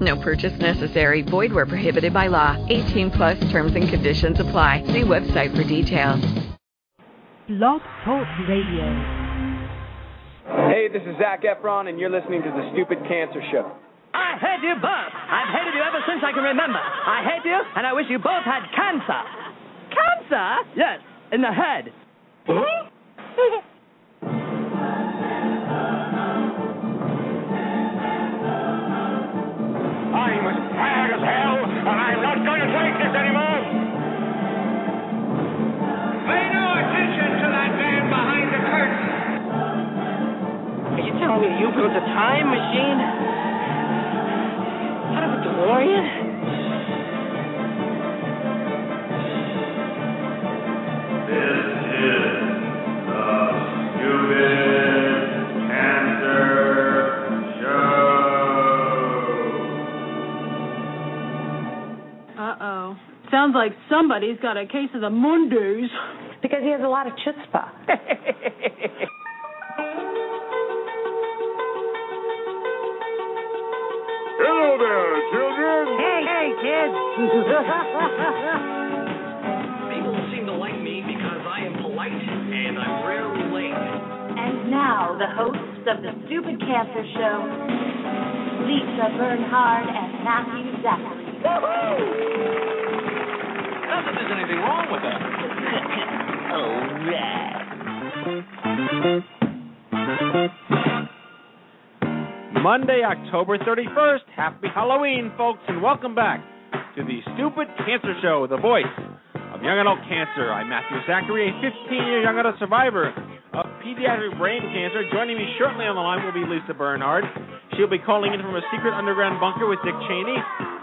No purchase necessary. Void where prohibited by law. 18 plus terms and conditions apply. See website for details. Blog Talk Radio. Hey, this is Zac Efron, and you're listening to The Stupid Cancer Show. I hate you both. I've hated you ever since I can remember. I hate you, and I wish you both had cancer. Cancer? Yes, in the head. I'm as tired as hell, and I'm not going to take this anymore. Pay no attention to that man behind the curtain. Are you telling me you built a time machine? Out of a DeLorean? This is the Stupid Sounds like somebody's got a case of the Mondays. Because he has a lot of chutzpah. Hello there, children. Hey, hey, kids. People seem to like me because I am polite and I'm rarely late. and now, the hosts of the Stupid Cancer Show, Lisa Bernhard and Matthew Zachary. Not that there's anything wrong with that. Monday, October 31st. Happy Halloween, folks, and welcome back to the Stupid Cancer Show, the voice of young adult cancer. I'm Matthew Zachary, a 15-year young adult survivor of pediatric brain cancer. Joining me shortly on the line will be Lisa Bernhard. She'll be calling in from a secret underground bunker with Dick Cheney.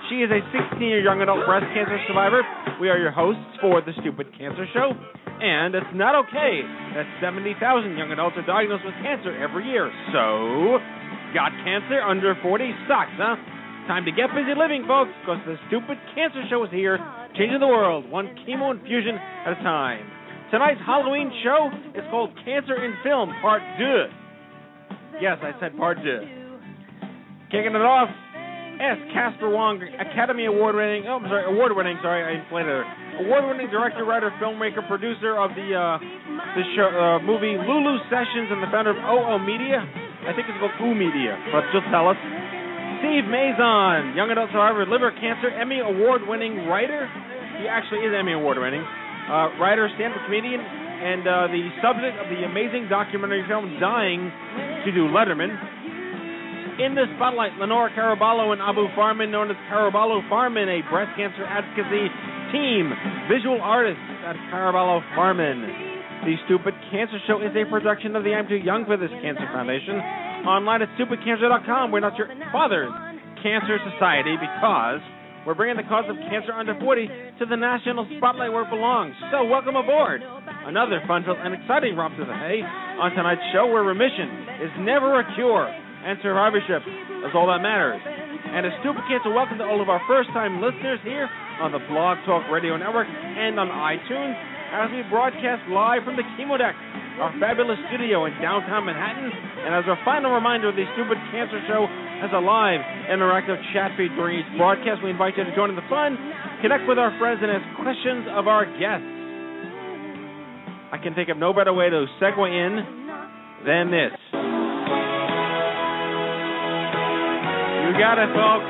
She is a 16-year young adult breast cancer survivor. We are your hosts for the Stupid Cancer Show. And it's not okay that 70,000 young adults are diagnosed with cancer every year. So, got cancer under 40 sucks, huh? Time to get busy living, folks, because the Stupid Cancer Show is here, changing the world one chemo infusion at a time. Tonight's Halloween show is called Cancer in Film Part 2. Yes, I said Part 2. Kicking it off, S. Casper Wong, Academy Award winning, oh, I'm sorry, award winning, sorry, I inflated her. Award winning director, writer, filmmaker, producer of the uh, the show, uh, movie Lulu Sessions and the founder of OO Media. I think it's called Oo Media, but she'll tell us. Steve Mazan, young adult survivor, liver cancer, Emmy award winning writer. He actually is Emmy award winning. Uh, writer, stand up comedian, and uh, the subject of the amazing documentary film Dying to Do Letterman. In the spotlight, Lenora Caraballo and Abou Farman, known as Caraballo Farman, a breast cancer advocacy team, visual artists at Caraballo Farman. The Stupid Cancer Show is a production of the I'm Too Young for This Cancer Foundation. Online at stupidcancer.com. We're not your father's cancer society because we're bringing the cause of cancer under 40 to the national spotlight where it belongs. So welcome aboard. Another fun-filled and exciting romp to the hay on tonight's show where remission is never a cure and survivorship is all that matters. And a stupid cancer welcome to all of our first-time listeners here on the Blog Talk Radio Network and on iTunes as we broadcast live from the Chemo Deck, our fabulous studio in downtown Manhattan. And as a final reminder, the Stupid Cancer Show has a live interactive chat feed during each broadcast. We invite you to join in the fun, connect with our friends, and ask questions of our guests. I can think of no better way to segue in than this. You got it, folks.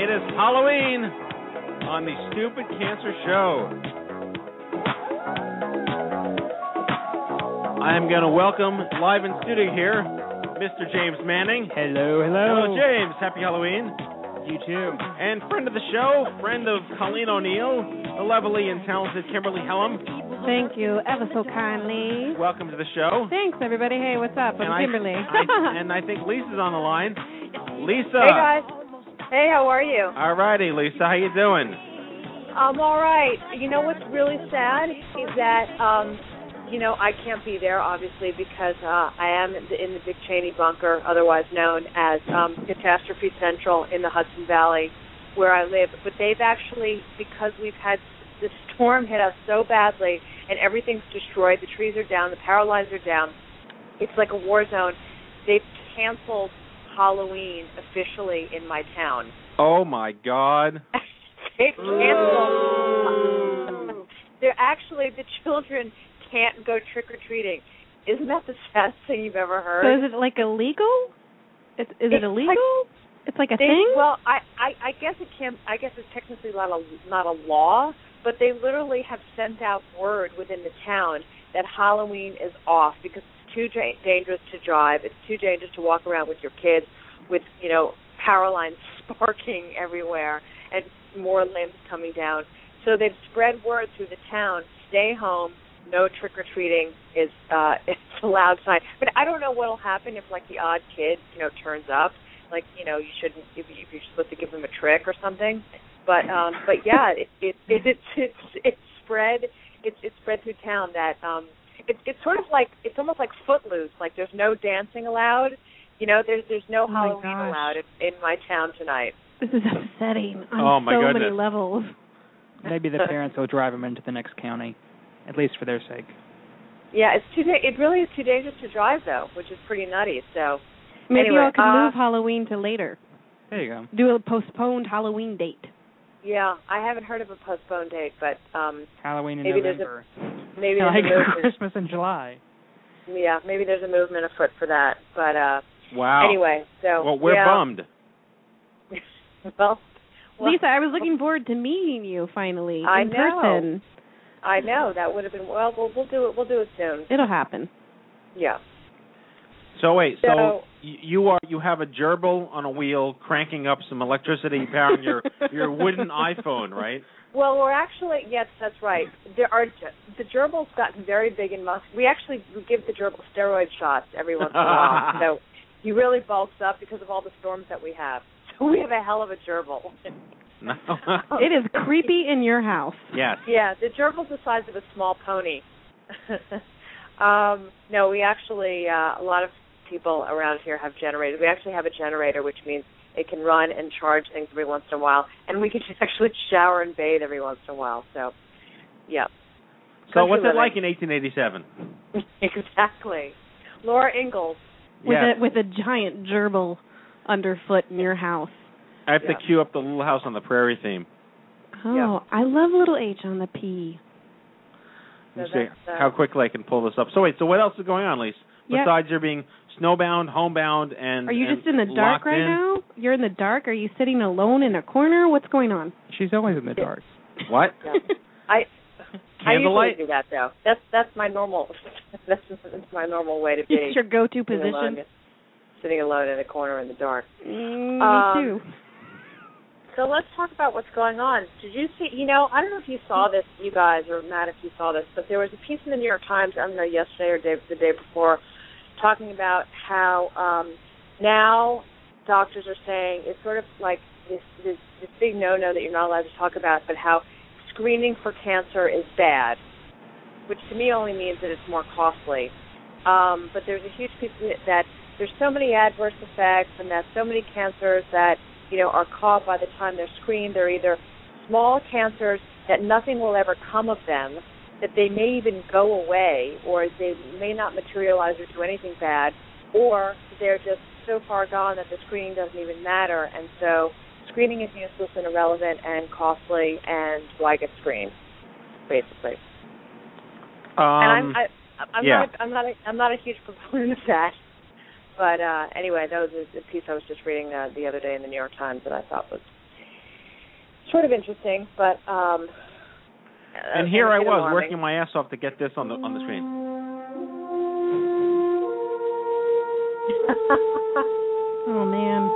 It is Halloween on the Stupid Cancer Show. I am going to welcome live in studio here Mr. James Manning. Hello, hello. Hello, James. Happy Halloween. You too. And friend of the show, friend of Colleen O'Neill, the lovely and talented Kimberly Hellum. Thank you ever so kindly. Welcome to the show. Thanks, everybody. Hey, what's up? I'm and Kimberly. I, I, and I think Lisa's on the line. Lisa. Hey guys. Hey, how are you? All righty, Lisa. How you doing? I'm all right. You know what's really sad is that um, you know I can't be there obviously because uh, I am in the, in the Dick Cheney bunker, otherwise known as um, Catastrophe Central in the Hudson Valley, where I live. But they've actually because we've had the storm hit us so badly and everything's destroyed. The trees are down, the power lines are down. It's like a war zone. They've canceled Halloween officially in my town. Oh my God. They canceled. They're actually the children can't go trick or treating. Isn't that the saddest thing you've ever heard? So is it like illegal? Is, is It's it illegal? it's like a they, thing. Well, I, I I guess it can. I guess it's technically not a not a law, but they literally have sent out word within the town that Halloween is off because it's too da- dangerous to drive. It's too dangerous to walk around with your kids with you know power lines sparking everywhere and more limbs coming down. So they've spread word through the town: stay home. No trick or treating is uh it's allowed sign. But I don't know what'll happen if like the odd kid you know turns up like you know you shouldn't if, if you're supposed to give them a trick or something but um but yeah it it, it it's it's it's spread it's it's spread through town that um it's it's sort of like it's almost like footloose like there's no dancing allowed you know there's there's no Oh halloween gosh. allowed in, in my town tonight This is upsetting on Oh, my so many levels. Maybe the parents will drive them into the next county, at least for their sake. yeah it's too da- it really is too dangerous to drive though which is pretty nutty so Maybe anyway, y'all could uh, move Halloween to later. There you go. Do a postponed Halloween date. Yeah i haven't heard of a postponed date but um Halloween in maybe there's November. a maybe there's like a Christmas in July. yeah maybe there's a movement afoot for that but uh Wow. Anyway, so Well, we're yeah. bummed. well, well, Lisa, I was looking forward to meeting you finally I in know. person. I know that would have been well. We'll we'll do it. We'll do it soon. It'll happen. Yeah. So wait, so, So- you are you have a gerbil on a wheel cranking up some electricity powering your your wooden iPhone, right? Well, we're actually yes, that's right. There are the gerbil's gotten very big and muscular. We actually give the gerbil steroid shots every once in a while, so he really bulks up because of all the storms that we have. So we have a hell of a gerbil. No. It is creepy in your house. Yes. Yeah, the gerbil's the size of a small pony. um, no, we actually uh, a lot of people around here have generators. We actually have a generator, which means it can run and charge things every once in a while, and we can actually shower and bathe every once in a while. So, yeah. So Country what's it like in 1887? exactly. Laura Ingalls. With Yes. a with a giant gerbil underfoot in your house. I have Yeah. to cue up the Little House on the Prairie theme. Oh, Yeah. I love little H on the P. Let me So see uh, how quickly I can pull this up. So wait, so what else is going on, Lise? Yeah. Besides your being snowbound, homebound, and Are you and just in the dark right in? now? You're in the dark? Are you sitting alone in a corner? What's going on? She's always in the dark. What? Yeah. I I usually do that though. That's that's my normal. that's, that's my normal way to be. It's your go-to sitting alone, position. sitting alone in a corner in the dark. Mm, Um, me too. So let's talk about what's going on. Did you see? You know, I don't know if you saw this, you guys, or Matt, if you saw this, but there was a piece in the New York Times. I don't know yesterday or day, the day before, talking about how um, now doctors are saying it's sort of like this this, this big no-no that you're not allowed to talk about, but how screening for cancer is bad, which to me only means that it's more costly. Um, but there's a huge piece it that there's so many adverse effects, and that so many cancers that you know are caught by the time they're screened. They're either small cancers that nothing will ever come of them, that they may even go away, or they may not materialize or do anything bad, or they're just so far gone that the screening doesn't even matter, and so screening is useless and irrelevant and costly, and why get screened, basically. Um, and I'm I, I'm yeah. not I'm not a, I'm not a huge proponent of that. But uh anyway, that was a, a piece I was just reading uh, the other day in the New York Times that I thought was sort of interesting, but um and uh, here I was alarming. working my ass off to get this on the on the screen. Oh man.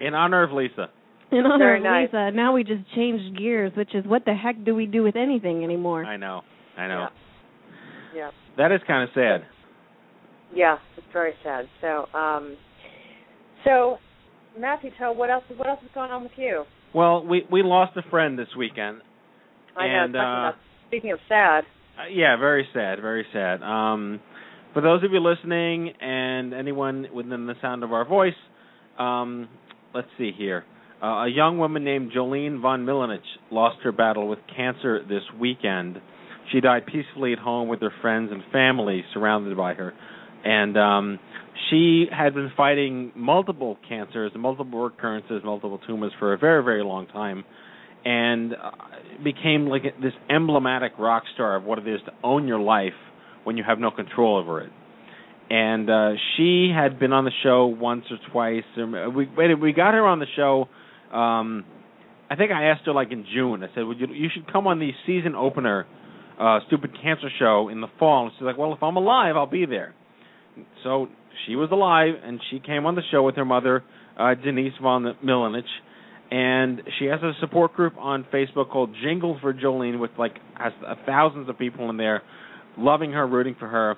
In honor of Lisa. In honor Very of nice. Lisa, now we just changed gears, which is what the heck do we do with anything anymore? I know. I know. Yeah. That is kind of sad. Yeah, it's very sad. So, um, so Matthew, tell what else what else is going on with you? Well, we we lost a friend this weekend. I know. and talking uh, speaking of sad, Uh, yeah, very sad, very sad. Um, for those of you listening and anyone within the sound of our voice, um, let's see here. Uh, a young woman named Jolene von Milanich lost her battle with cancer this weekend. She died peacefully at home with her friends and family surrounded by her. And um, she had been fighting multiple cancers, multiple recurrences, multiple tumors for a very, very long time and uh, became like this emblematic rock star of what it is to own your life when you have no control over it. And uh she had been on the show once or twice. Or we we got her on the show. Um I think I asked her like in June. I said, "Would you you should come on the season opener uh stupid cancer show in the fall." And she's like, "Well, if I'm alive, I'll be there." So she was alive and she came on the show with her mother, uh Denise von Milanich and she has a support group on Facebook called Jingle for Jolene with like has uh, thousands of people in there loving her, rooting for her.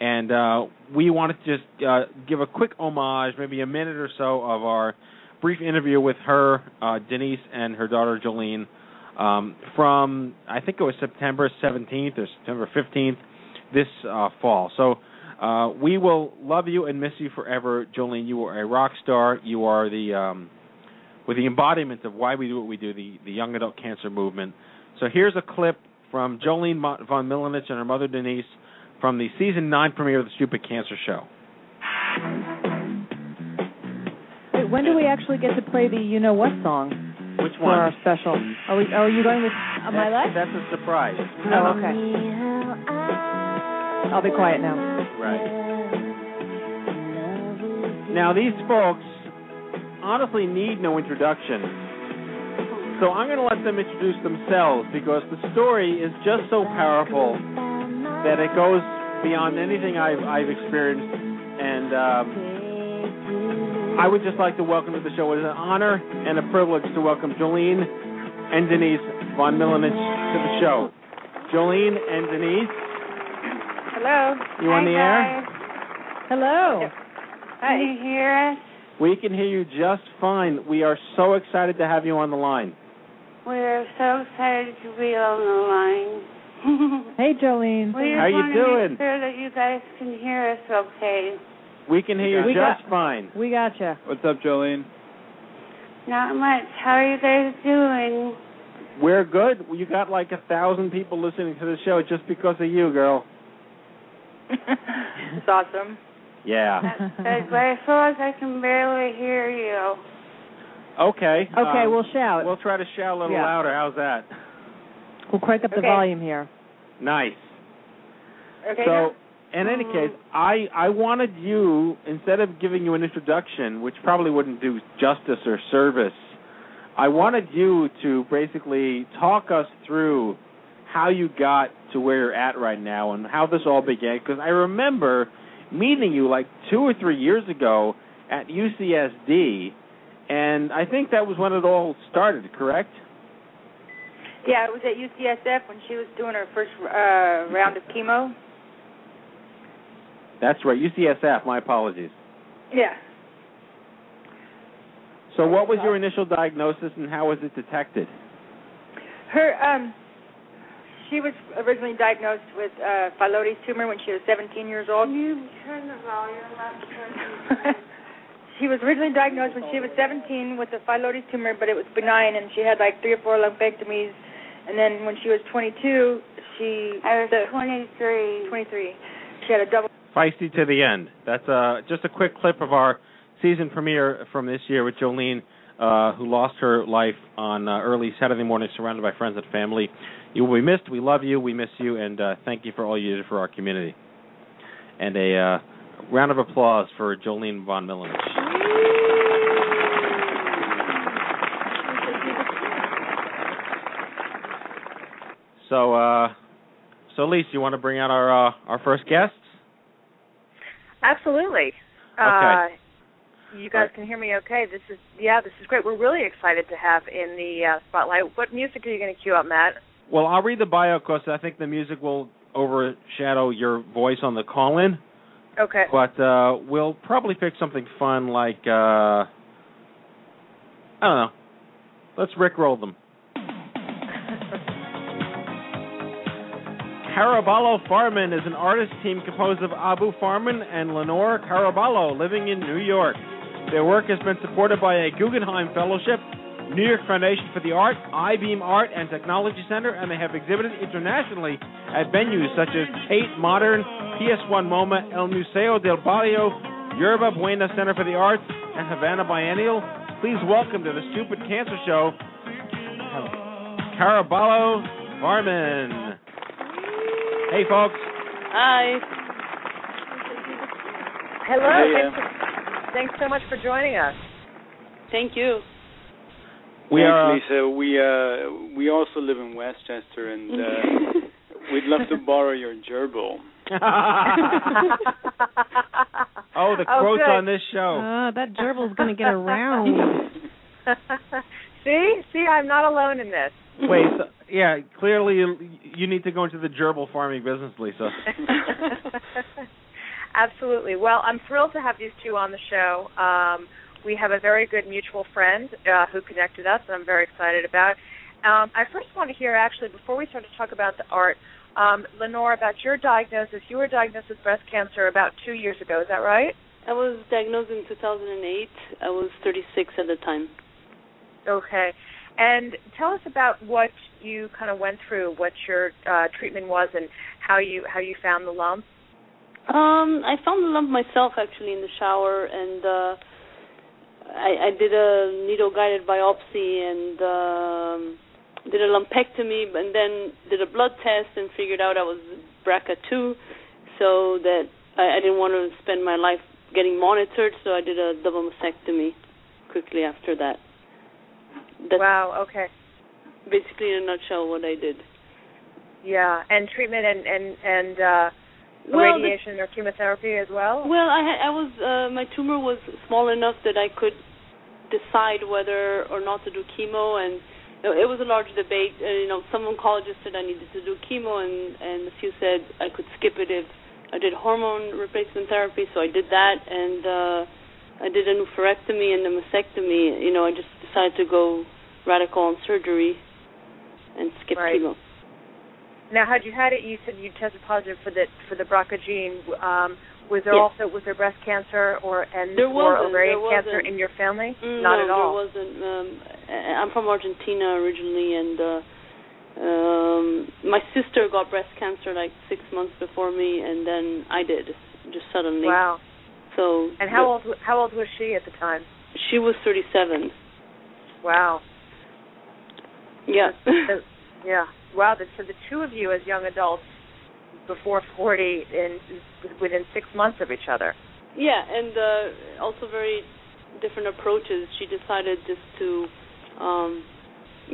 And uh we wanted to just uh give a quick homage, maybe a minute or so of our brief interview with her, uh Denise and her daughter Jolene um from I think it was September 17th or September 15th this uh fall. So uh we will love you and miss you forever, Jolene. You are a rock star. You are the um with the embodiment of why we do what we do, the, the young adult cancer movement. So here's a clip from Jolene von Milanich and her mother Denise from the season nine premiere of the Stupid Cancer Show. Wait, when do we actually get to play the You Know What song Which one? for one? our special? Are we? Are you going with uh, My That's- Life? That's a surprise. Oh, okay. I'll be quiet now. Right. Now these folks honestly need no introduction. So I'm going to let them introduce themselves because the story is just so powerful that it goes beyond anything I've I've experienced and um I would just like to welcome to the show. It is an honor and a privilege to welcome Jolene and Denise von Milanich to the show. Jolene and Denise, Hello. You on Hi, the air? guys. Hello. Can you hear us? we can hear you just fine. We are so excited to have you on the line. We're so excited to be on the line. Hey, Jolene. we just How you want to doing? Make sure that you guys can hear us okay. We can hear you We just got- fine. We gotcha. What's up, Jolene? Not much. How are you guys doing? We're good. You got like a thousand people listening to the show just because of you, girl. It's awesome. Yeah. but I feel like I can barely hear you. Okay. Okay, um, we'll shout. We'll try to shout a little Yeah. louder. How's that? We'll crank up the Okay. volume here. Nice. Okay. So, in any case, I I wanted you instead of giving you an introduction, which probably wouldn't do justice or service, I wanted you to basically talk us through how you got to where you're at right now and how this all began. Because I remember meeting you like two or three years ago at UCSD, and I think that was when it all started. Correct? Yeah, it was at UCSF when she was doing her first uh, round of chemo. That's right, UCSF. My apologies. Yeah. So, what was your initial diagnosis, and how was it detected? Her um she was originally diagnosed with uh phyllodes tumor when she was 17 years old. You turn the volume up. she was originally diagnosed when she was 17 with a phyllodes tumor, but it was benign and she had like three or four lumpectomies. And then when she was 22, she I was the, 23. 23. She had a double Feisty to the end. That's uh, just a quick clip of our season premiere from this year with Jolene, uh, who lost her life on uh, early Saturday morning, surrounded by friends and family. You will be missed. We love you. We miss you, and uh, thank you for all you do for our community. And a uh, round of applause for Jolene von Milanich. So, uh, so Lisa, you want to bring out our uh, our first guests? Absolutely. Uh, you guys can hear me okay. This is yeah, this is great. We're really excited to have in the uh, spotlight. What music are you going to cue up, Matt? Well, I'll read the bio because I think the music will overshadow your voice on the call-in. Okay. But uh, we'll probably pick something fun like uh, I don't know. Let's rickroll them. Caraballo Farman is an artist team composed of Abou Farman and Lenore Caraballo living in New York. Their work has been supported by a Guggenheim Fellowship, New York Foundation for the Art, I-Beam Art and Technology Center, and they have exhibited internationally at venues such as Tate Modern, PS1 MoMA, El Museo del Barrio, Yerba Buena Center for the Arts, and Havana Biennial. Please welcome to the Stupid Cancer Show, Caraballo Farman. Hey, folks. Hi. Hello. Hey, thanks, thanks so much for joining us. Thank you. We Thanks, are. Lisa. We uh we also live in Westchester, and uh, we'd love to borrow your gerbil. oh, the Oh, quotes good. on this show. Uh, that gerbil's going to get around. see, see, I'm not alone in this. Wait, so, yeah, clearly you, you need to go into the gerbil farming business, Lisa. Absolutely. Well, I'm thrilled to have these two on the show. Um, we have a very good mutual friend uh, who connected us, and I'm very excited about. Um, I first want to hear, actually, before we start to talk about the art, um, Lenore, about your diagnosis. You were diagnosed with breast cancer about two years ago. Is that right? I was diagnosed in 2008. I was 36 at the time. Okay. And tell us about what you kind of went through, what your uh, treatment was, and how you how you found the lump. Um, I found the lump myself actually in the shower, and uh, I, I did a needle guided biopsy and um, did a lumpectomy, and then did a blood test and figured out I was BRCA2, so that I, I didn't want to spend my life getting monitored, so I did a double mastectomy quickly after that. That's wow. Okay. basically in a nutshell what I did. Yeah. And treatment and and and uh, Well, the- radiation or chemotherapy as well. Well, I had, I was uh, my tumor was small enough that I could decide whether or not to do chemo, and it was a large debate. And, you know, some oncologists said I needed to do chemo, and and a few said I could skip it if I did hormone replacement therapy. So I did that, and uh, I did a nephrectomy and a mastectomy. You know, I just decided to go radical on surgery and skip Right. chemo. Now, had you had it, you said you tested positive for the for the BRCA gene. Um, was there Yes. also was there breast cancer or and There or ovarian cancer in your family? Mm, Not no, at all. there wasn't. Um, I'm from Argentina originally, and uh, um, my sister got breast cancer like six months before me, and then I did just suddenly. Wow. So. And how old how old was she at the time? She was 37. Wow. Yeah. Yeah. Wow. The, so the two of you as young adults before 40 in within six months of each other. Yeah, and uh, also very different approaches. She decided just to um,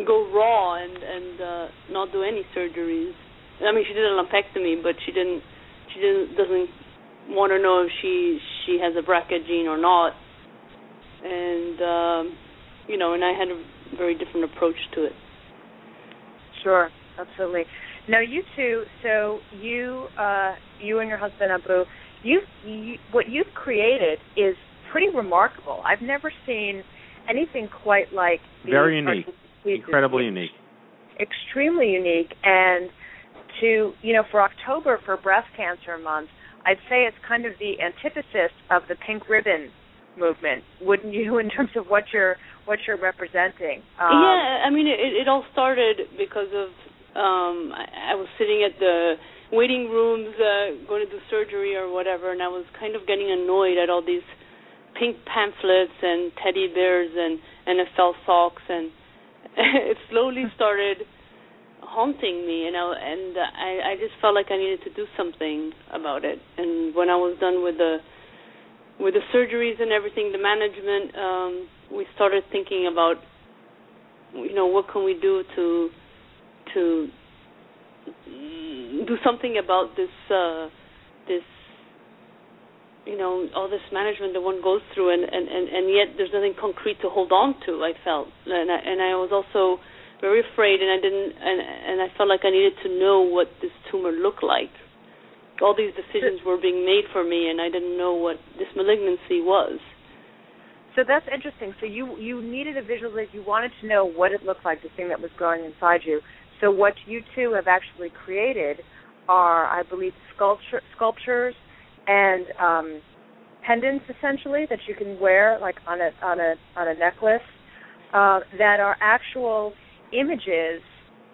go raw and and uh, not do any surgeries. I mean, she did a lumpectomy, but she didn't. She didn't doesn't want to know if she she has a BRCA gene or not. And um, you know, and I had a very different approach to it. Sure, absolutely. Now you two, so you uh you and your husband Abou, you, you what you've created is pretty remarkable. I've never seen anything quite like these Very unique. artistic pieces. Incredibly unique. extremely unique and to you know for October for breast cancer month I'd say it's kind of the antithesis of the pink ribbon movement wouldn't you in terms of what you're what you're representing um, yeah, I mean, it, it all started because of um I, I was sitting at the waiting rooms, uh, going to do surgery or whatever, and I was kind of getting annoyed at all these pink pamphlets and teddy bears and NFL socks, and it slowly started haunting me, you know, and I I just felt like I needed to do something about it. And when I was done with the with the surgeries and everything, the management, um, we started thinking about, you know, what can we do to to do something about this uh, this you know all this management that one goes through, and and and, and yet there's nothing concrete to hold on to. I felt, and I, and I was also very afraid, and I didn't, and and I felt like I needed to know what this tumor looked like. All these decisions were being made for me, and I didn't know what this malignancy was. So that's interesting. So you you needed a visualization. You wanted to know what it looked like, the thing that was growing inside you. So what you two have actually created are, I believe, sculpture sculptures and um, pendants, essentially that you can wear like on a on a on a necklace uh, that are actual images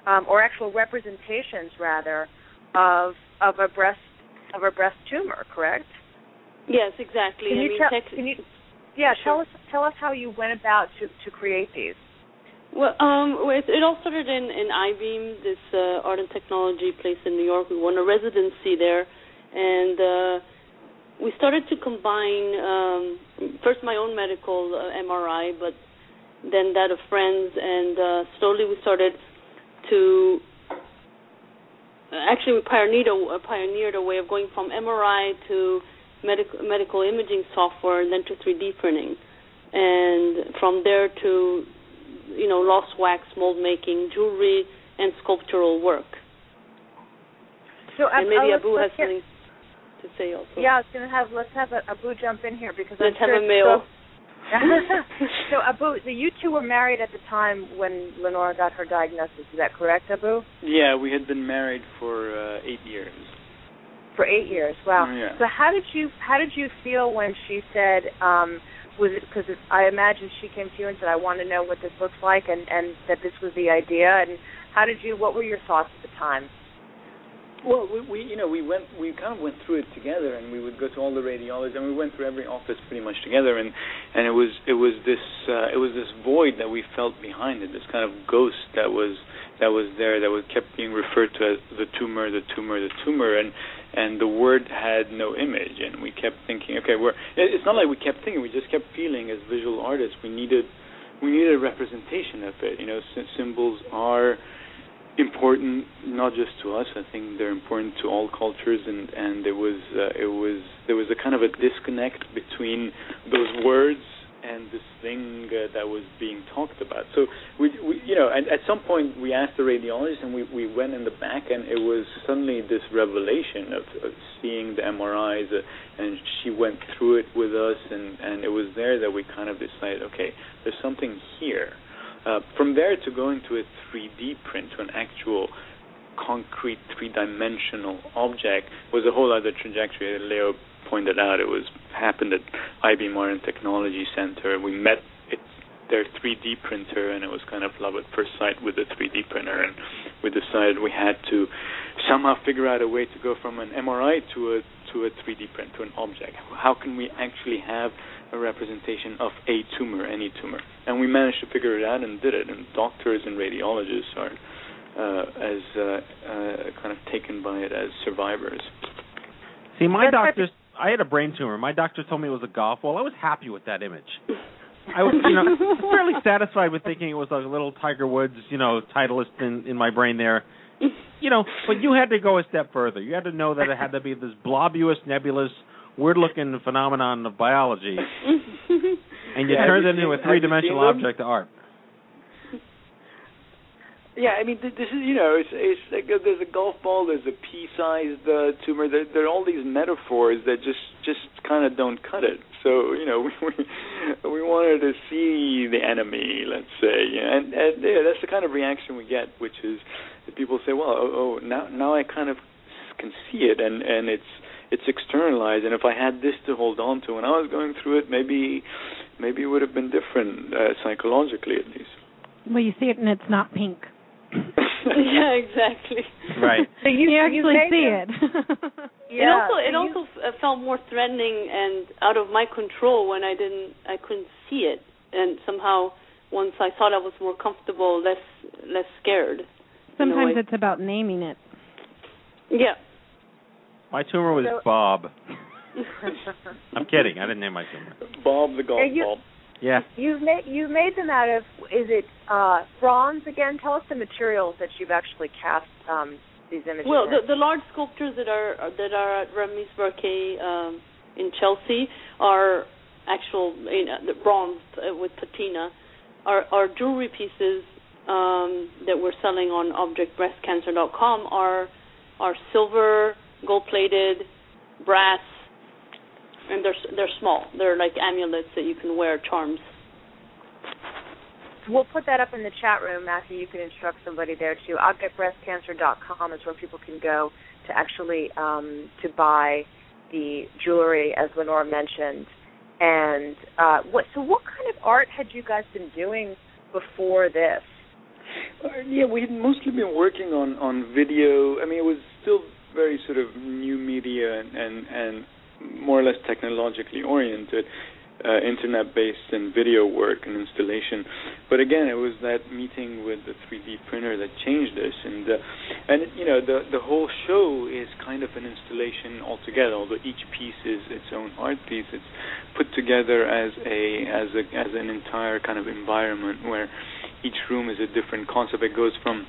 um, or actual representations, rather, of of a breast of a breast tumor. Correct? Yes, exactly. Can I you mean, tell? Can you? Yeah, tell us tell us how you went about to to create these. Well, um, it, all started in in iBeam, this uh, art and technology place in New York. We won a residency there, and uh, we started to combine um, first my own medical uh, MRI, but then that of friends, and uh, slowly we started to. Actually, we pioneered a, pioneered a way of going from MRI to medical medical imaging software, and then to 3D printing, and from there to you know, lost wax, mold making, jewelry, and sculptural work. So and uh, maybe uh, Abou has let's something to say also. Yeah, I was gonna have let's have a, Abou jump in here because Let's I'm have sure a male. so Abou, so you two were married at the time when Lenora got her diagnosis. Is that correct, Abou? Yeah, we had been married for uh, eight years. For eight years. Wow. Yeah. So how did you how did you feel when she said? um was it because I imagine she came to you and said, "I want to know what this looks like," and and that this was the idea. And how did you? What were your thoughts at the time? Well, we, we you know we went we kind of went through it together, and we would go to all the radiologists, and we went through every office pretty much together, and and it was it was this uh, it was this void that we felt behind it, this kind of ghost that was that was there that was kept being referred to as the tumor, the tumor, the tumor, and and the word had no image, and we kept thinking, okay, we're it's not like we kept thinking, we just kept feeling as visual artists we needed we needed a representation of it. You know, symbols are important not just to us. I think they're important to all cultures, and and there was uh, it was there was a kind of a disconnect between those words and this thing uh, that was being talked about. So we, we you know, and at some point we asked the radiologist, and we we went in the back, and it was suddenly this revelation of, of seeing the MRIs, uh, and she went through it with us, and and it was there that we kind of decided, okay, there's something here. Uh, from there to going to a 3D print, to an actual concrete three-dimensional object, was a whole other trajectory. Leo pointed out it was happened at iBeam Art Technology Center. We met it, their 3D printer, and it was kind of love at first sight with the 3D printer. And we decided we had to somehow figure out a way to go from an MRI to a to a 3D print to an object. How can we actually have a representation of a tumor, any tumor? And we managed to figure it out and did it. And doctors and radiologists are uh, as uh, uh, kind of taken by it as survivors. See, my doctors. I had a brain tumor. My doctor told me it was a golf ball. I was happy with that image. I was, you know, fairly satisfied with thinking it was like a little Tiger Woods, you know, titleist in in my brain there. You know, but you had to go a step further. You had to know that it had to be this blobulous, nebulous, weird-looking phenomenon of biology, and you Yeah, turned it into a seen- have you three-dimensional object of art. Yeah, I mean, this is you know, it's it's like uh, there's a golf ball, there's a pea-sized uh, tumor. There, there are all these metaphors that just just kind of don't cut it. So you know, we we, wanted to see the enemy, let's say, and, and yeah, that's the kind of reaction we get, which is that people say, well, oh, oh, now now I kind of can see it, and and it's it's externalized, and if I had this to hold on to when I was going through it, maybe maybe it would have been different uh, psychologically at least. Well, you see it and it's not pink. yeah, exactly. Right. So you, You actually made see them- it. it also it also f- uh, felt more threatening and out of my control when I didn't I couldn't see it, and somehow once I thought I was more comfortable, less less scared. Sometimes it's about naming it. yeah. My tumor was So- Bob. I'm kidding. I didn't name my tumor. Bob the golf you- ball. Yeah. You've made you've made them out of is it uh bronze again? Tell us the materials that you've actually cast um these images. Well, the the large sculptures that are that are at Ramis Barquet um, in Chelsea are actual you know, the bronze uh, with patina. Are are jewelry pieces um, that we're selling on objectbreastcancer.com are are silver, gold plated, brass, and they're they're small. They're like amulets that you can wear, charms. We'll put that up in the chat room, Matthew. You can instruct somebody there too. ObjectBreastCancer.com is where people can go to actually um, to buy the jewelry, as Lenore mentioned. And uh, what? So, what kind of art had you guys been doing before this? Uh, yeah, we had mostly been working on on video. I mean, it was still very sort of new media and and, and more or less technologically oriented uh, internet-based and video work and installation. But again, it was that meeting with the 3D printer that changed this, and uh, and you know the the whole show is kind of an installation altogether. Although each piece is its own art piece, it's put together as a as a as an entire kind of environment where each room is a different concept. It goes from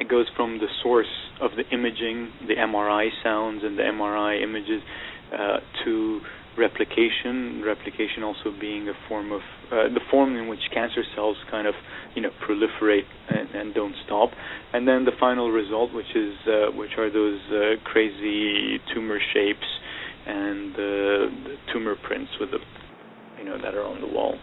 it goes from the source of the imaging, the MRI sounds and the MRI images, uh, to replication. Replication also being a form of uh, the form in which cancer cells kind of you know proliferate and, and don't stop, and then the final result, which is uh, which are those uh, crazy tumor shapes and the tumor prints with the you know that are on the wall.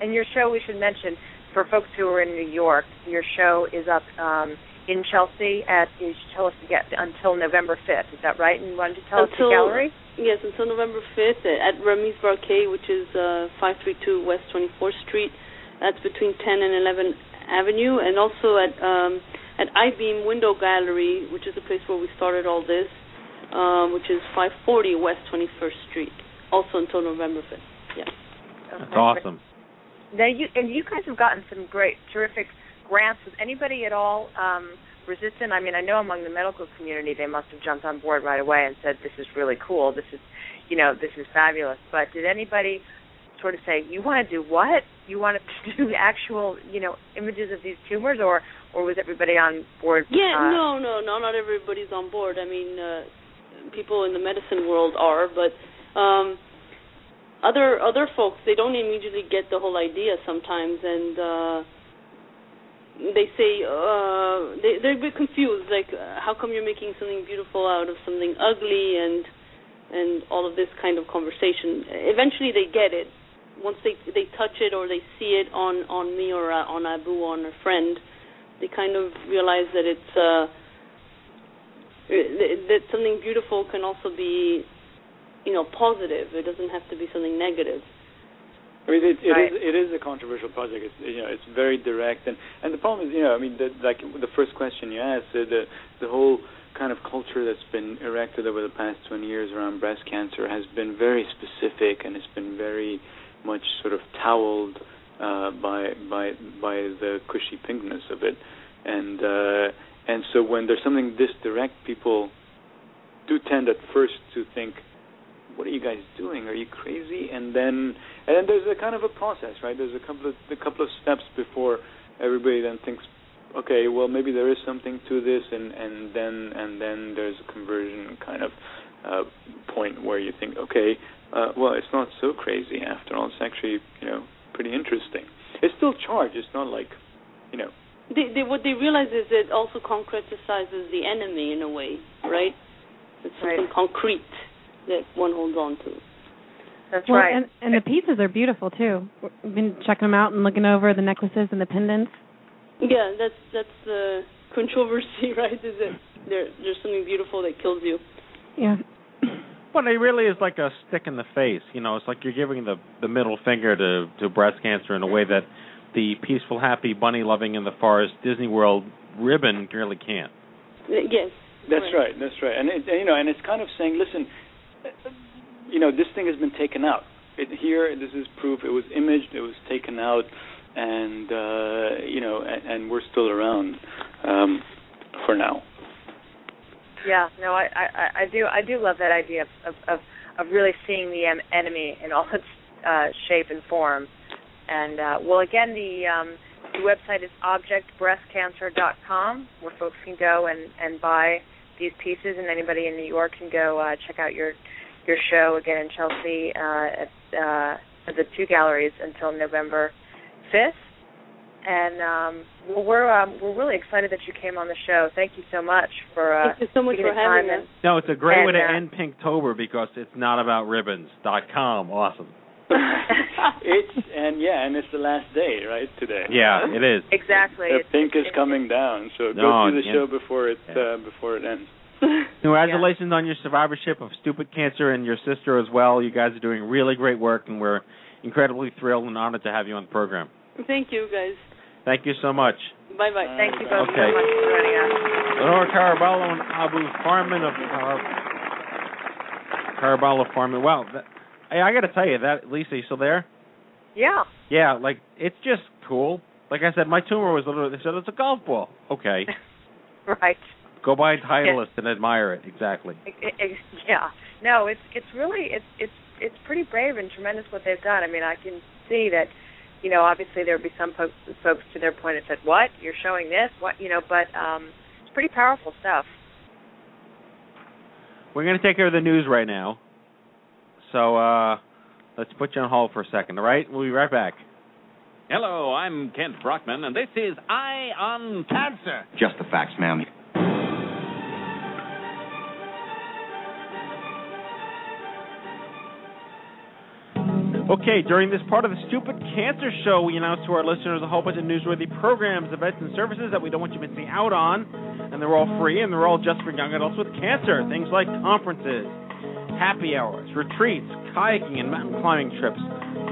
And your show, we should mention for folks who are in New York, your show is up. Um, in Chelsea at you tell us to get until November fifth. Is that right? And why don't you tell until, us the gallery? Yes, until November fifth at Ramis Barquet, which is uh, five three two West Twenty Fourth Street. That's between ten and eleven Avenue, and also at um, at iBeam Window Gallery, which is the place where we started all this, um, which is five forty West Twenty First Street. Also until November fifth. Yeah. That's awesome. Now you and you guys have gotten some great, terrific grants. Was anybody at all um, resistant? I mean, I know among the medical community they must have jumped on board right away and said, "This is really cool. This is, you know, this is fabulous." But did anybody sort of say, "You want to do what? You want to do actual, you know, images of these tumors," or or was everybody on board? Yeah, uh, no, no, no, not everybody's on board. I mean, uh, people in the medicine world are, but. um other other folks they don't immediately get the whole idea sometimes and uh they say uh they they're a bit confused like uh, how come you're making something beautiful out of something ugly and and all of this kind of conversation? Eventually they get it. Once they they touch it or they see it on on me or uh, on abu or on a friend they kind of realize that it's uh that something beautiful can also be you know positive. It doesn't have to be something negative I mean, it, it Right. is it is a controversial project. It's you know it's very direct, and and the problem is you know I mean the, like the first question you asked the the whole kind of culture that's been erected over the past 20 years around breast cancer has been very specific and it's been very much sort of toweled uh, by by by the cushy pinkness of it, and uh, and so when there's something this direct, people do tend at first to think what are you guys doing? Are you crazy? And then and then there's a kind of a process, right? There's a couple of a couple of steps before everybody then thinks, okay, well maybe there is something to this, and and then and then there's a conversion kind of uh, point where you think, okay, uh, well it's not so crazy after all. It's actually you know pretty interesting. It's still charged. It's not like you know they, they what they realize is it also concretizes the enemy in a way right it's something concrete that one holds on to That's well, right. And, and the pieces are beautiful too. We've been checking them out and looking over the necklaces and the pendants. yeah that's that's the controversy right is it there there's something beautiful that kills you Yeah. Well, it really is like a stick in the face. You know, it's like you're giving the the middle finger to to breast cancer in a way that the peaceful, happy, bunny loving in the forest Disney World ribbon really can't. Uh, yes That's right. That's right. And it, you know, and it's kind of saying, listen, you know, this thing has been taken out. It, here, this is proof. It was imaged. It was taken out, and uh, you know, and, and we're still around um, for now. Yeah, no, I, I, I do, I do love that idea of, of, of, really seeing the em- enemy in all its uh, shape and form. And uh, well, again, the um, the website is objectbreastcancer.com, where folks can go and and buy these pieces, and anybody in New York can go uh, check out your your show again in Chelsea uh, at, uh, at the two galleries until November fifth. And um, well, we're um, we're really excited that you came on the show. Thank you so much for uh, Thank you so much for having time us. No, it's a great way to uh, end Pinktober because it's not about ribbons. Dot com. Awesome. it's and yeah, and it's the last day, right? Today. Yeah, it is. Exactly. The It's- pink is coming down, so No, go through the yeah. show before it uh, before it ends. Congratulations on your survivorship of stupid cancer and your sister as well. You guys are doing really great work, and we're incredibly thrilled and honored to have you on the program. Thank you, guys. Thank you so much. Bye bye. Thank you both Okay. so much for joining us. Lenore Caraballo and Abou Farman of uh, Caraballo Farman. Wow, that, hey, I got to tell you that Lisa, you still there? Yeah. Yeah, like it's just cool. Like I said, my tumor was literally. They said it's a golf ball. Okay, Right. go buy a Titleist and admire it. Exactly. It- it- yeah. No, it's it's really it's it's it's pretty brave and tremendous what they've done. I mean, I can see that. You know, obviously there would be some folks, folks to their point that said, "What? You're showing this? What? You know?" But um, it's pretty powerful stuff. We're going to take care of the news right now. So uh let's put you on hold for a second, all right? We'll be right back. Hello, I'm Kent Brockman, and this is Eye on Cancer. Just the facts, ma'am. Okay, during this part of the Stupid Cancer Show, we announce to our listeners a whole bunch of newsworthy programs, events, and services that we don't want you missing out on. And they're all free, and they're all just for young adults with cancer. Things like conferences, happy hours, retreats, kayaking and mountain climbing trips,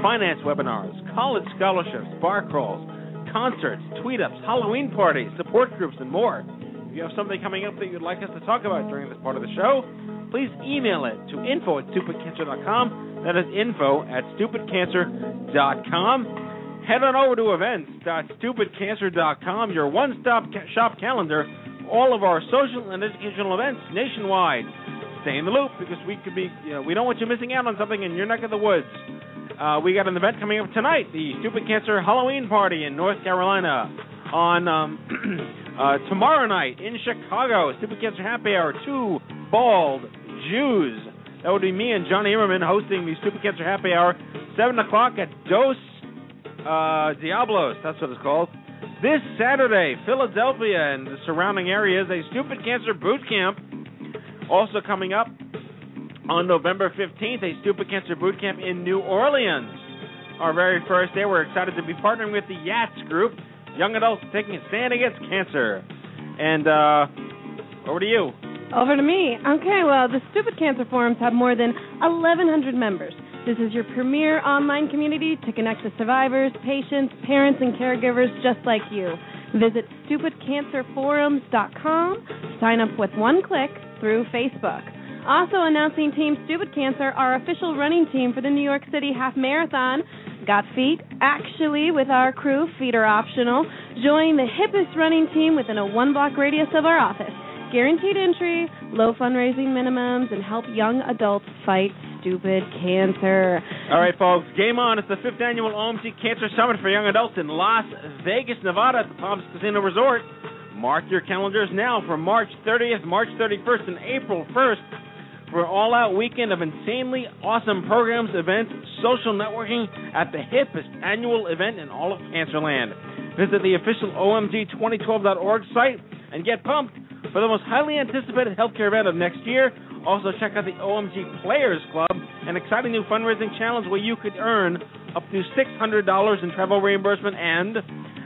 finance webinars, college scholarships, bar crawls, concerts, tweet ups, Halloween parties, support groups, and more. If you have something coming up that you'd like us to talk about during this part of the show, please email it to info at stupidcancer.com. That is info at stupidcancer.com. Head on over to events.stupidcancer.com, your one stop shop calendar, all of our social and educational events nationwide. Stay in the loop because we could be, you know, we don't want you missing out on something in your neck of the woods. Uh, we got an event coming up tonight, the Stupid Cancer Halloween Party in North Carolina. On um, uh, tomorrow night in Chicago, Stupid Cancer Happy Hour, two bald Jews. That would be me and Jonny Imerman hosting the Stupid Cancer Happy Hour, 7 o'clock at Dos uh, Diablos. That's what it's called. This Saturday, Philadelphia and the surrounding areas, a Stupid Cancer Boot Camp. Also coming up on November 15th, a Stupid Cancer Boot Camp in New Orleans. Our very first day, we're excited to be partnering with the YATS Group, Young Adults Taking a Stand Against Cancer. And uh, over to you. Over to me. Okay, well, the Stupid Cancer Forums have more than 1,100 members. This is your premier online community to connect with survivors, patients, parents, and caregivers just like you. Visit stupidcancerforums.com. Sign up with one click through Facebook. Also announcing Team Stupid Cancer, our official running team for the New York City Half Marathon. Got feet? Actually, with our crew, feet are optional. Join the hippest running team within a one block radius of our office. Guaranteed entry, low fundraising minimums, and help young adults fight stupid cancer. All right, folks, game on. It's the fifth annual OMG Cancer Summit for Young Adults in Las Vegas, Nevada at the Palms Casino Resort. Mark your calendars now for March 30th, March 31st, and April 1st for an all-out weekend of insanely awesome programs, events, social networking at the hippest annual event in all of Cancerland. Visit the official OMG2012.org site and get pumped for the most highly anticipated healthcare event of next year. Also, check out the OMG Players Club, an exciting new fundraising challenge where you could earn up to $600 in travel reimbursement and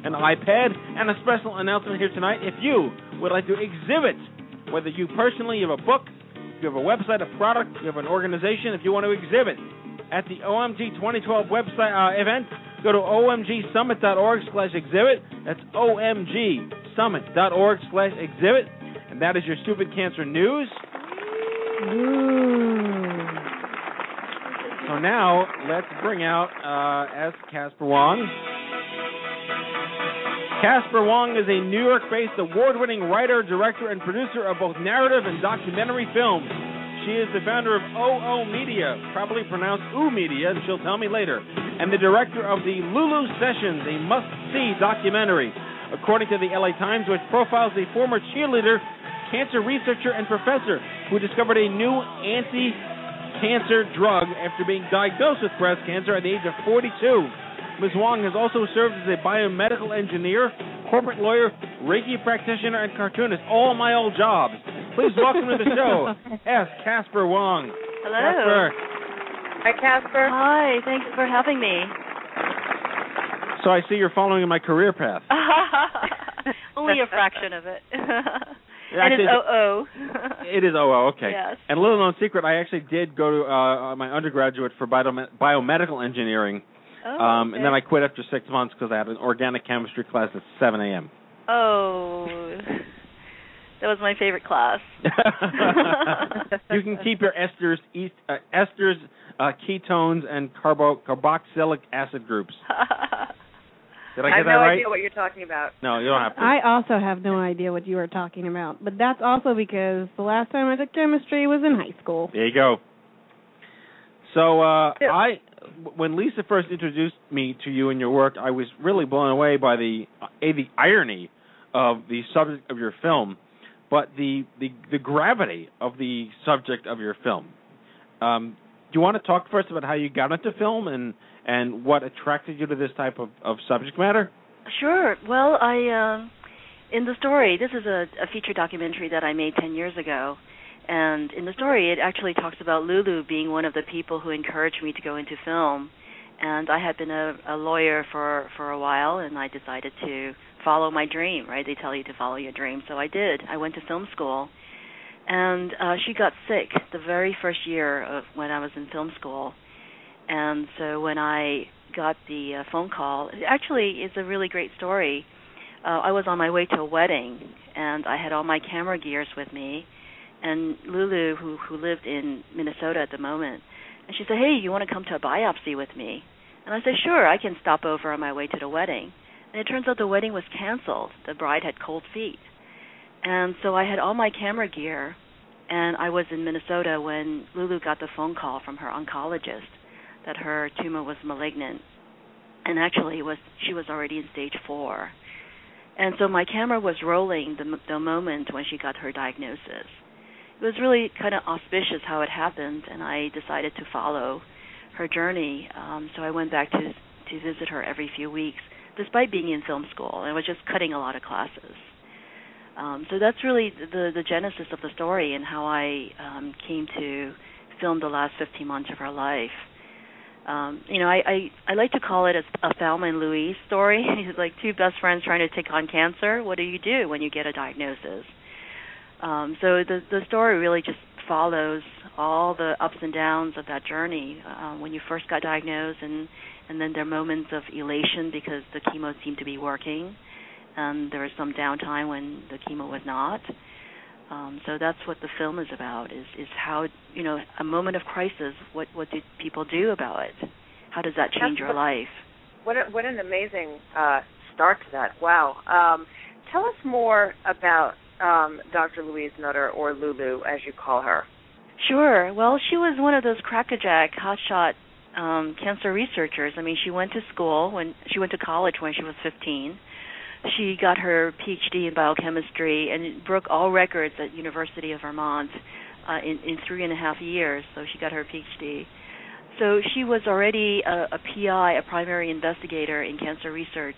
an iPad. And a special announcement here tonight if you would like to exhibit, whether you personally have a book, you have a website, a product, you have an organization, if you want to exhibit at the OMG 2012 website uh, event, go to omgsummit.org slash exhibit. That's omgsummit.org slash exhibit. And that is your stupid cancer news. So now let's bring out uh, S. Casper Wong. Casper Wong is a New York-based award-winning writer, director, and producer of both narrative and documentary films. She is the founder of OO Media, probably pronounced Oo Media, she'll tell me later, and the director of the Lulu Sessions, a must-see documentary, according to the LA Times, which profiles a former cheerleader, cancer researcher, and professor who discovered a new anti-cancer drug after being diagnosed with breast cancer at the age of 42. Ms. Wong has also served as a biomedical engineer, corporate lawyer, Reiki practitioner, and cartoonist. All my old jobs. Please welcome to the show, S. Casper Wong. Hello. Casper. Hi, Casper. Hi, thanks for having me. So I see you're following my career path. Only a fraction of it. And it's actually, OO. It is OO, okay. Yes. And a little known secret, I actually did go to uh, my undergraduate for biome- biomedical engineering. Oh, um, And then I quit after six months because I had an organic chemistry class at 7 a.m. Oh, that was my favorite class. you can keep your esters, east, uh, esters, uh, ketones, and carbo- carboxylic acid groups. Did I get have that no right? idea what you're talking about. No, you don't have to. I also have no idea what you are talking about, but that's also because the last time I took chemistry was in high school. There you go. So uh, I, when Lisa first introduced me to you and your work, I was really blown away by the a the irony of the subject of your film, but the the, the gravity of the subject of your film. Um, do you want to talk first about how you got into film and and what attracted you to this type of, of subject matter? Sure. Well, I um in the story, this is a, a feature documentary that I made 10 years ago. And in the story, it actually talks about Lulu being one of the people who encouraged me to go into film. And I had been a, a lawyer for for a while, and I decided to follow my dream. Right? They tell you to follow your dream, so I did. I went to film school, and uh, she got sick the very first year of when I was in film school. And so when I got the uh, phone call, it actually it's a really great story. Uh, I was on my way to a wedding, and I had all my camera gears with me. And Lulu, who who lived in Minnesota at the moment, and she said, "Hey, you want to come to a biopsy with me?" And I said, "Sure, I can stop over on my way to the wedding." And it turns out the wedding was canceled. The bride had cold feet, and so I had all my camera gear, and I was in Minnesota when Lulu got the phone call from her oncologist that her tumor was malignant, and actually was she was already in stage four. And so my camera was rolling the, the moment when she got her diagnosis. It was really kind of auspicious how it happened, and I decided to follow her journey. Um, so I went back to to visit her every few weeks, despite being in film school. And was just cutting a lot of classes. Um, so that's really the the genesis of the story and how I um, came to film the last 15 months of her life. Um, you know, I, I I like to call it a, a Thelma and Louise story. It's like two best friends trying to take on cancer. What do you do when you get a diagnosis? Um, so the the story really just follows all the ups and downs of that journey uh, when you first got diagnosed, and and then there are moments of elation because the chemo seemed to be working, and there was some downtime when the chemo was not. Um, so that's what the film is about: is is how you know a moment of crisis. What what do people do about it? How does that change your life? What a, what an amazing uh, start to that! Wow. Um, tell us more about um, Dr. Louise Nutter, or Lulu, as you call her. Sure. Well, she was one of those crackerjack, hotshot um, cancer researchers. I mean, she went to school when she went to college when she was 15. She got her PhD in biochemistry and broke all records at University of Vermont uh, in in three and a half years. So she got her PhD. So she was already a, a PI, a primary investigator in cancer research,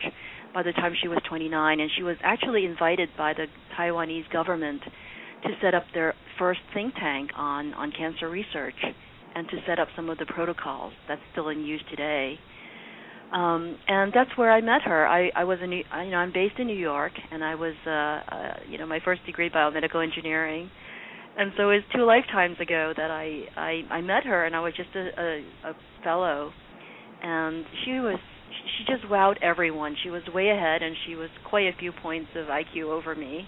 by the time she was 29, and she was actually invited by the Taiwanese government to set up their first think tank on on cancer research and to set up some of the protocols that's still in use today. Um, and that's where I met her. I, I was in, you know, I'm based in New York, and I was, uh, uh, you know, my first degree biomedical engineering, and so it was two lifetimes ago that I, I, I met her, and I was just a, a, a fellow, and she was, she just wowed everyone. She was way ahead, and she was quite a few points of IQ over me.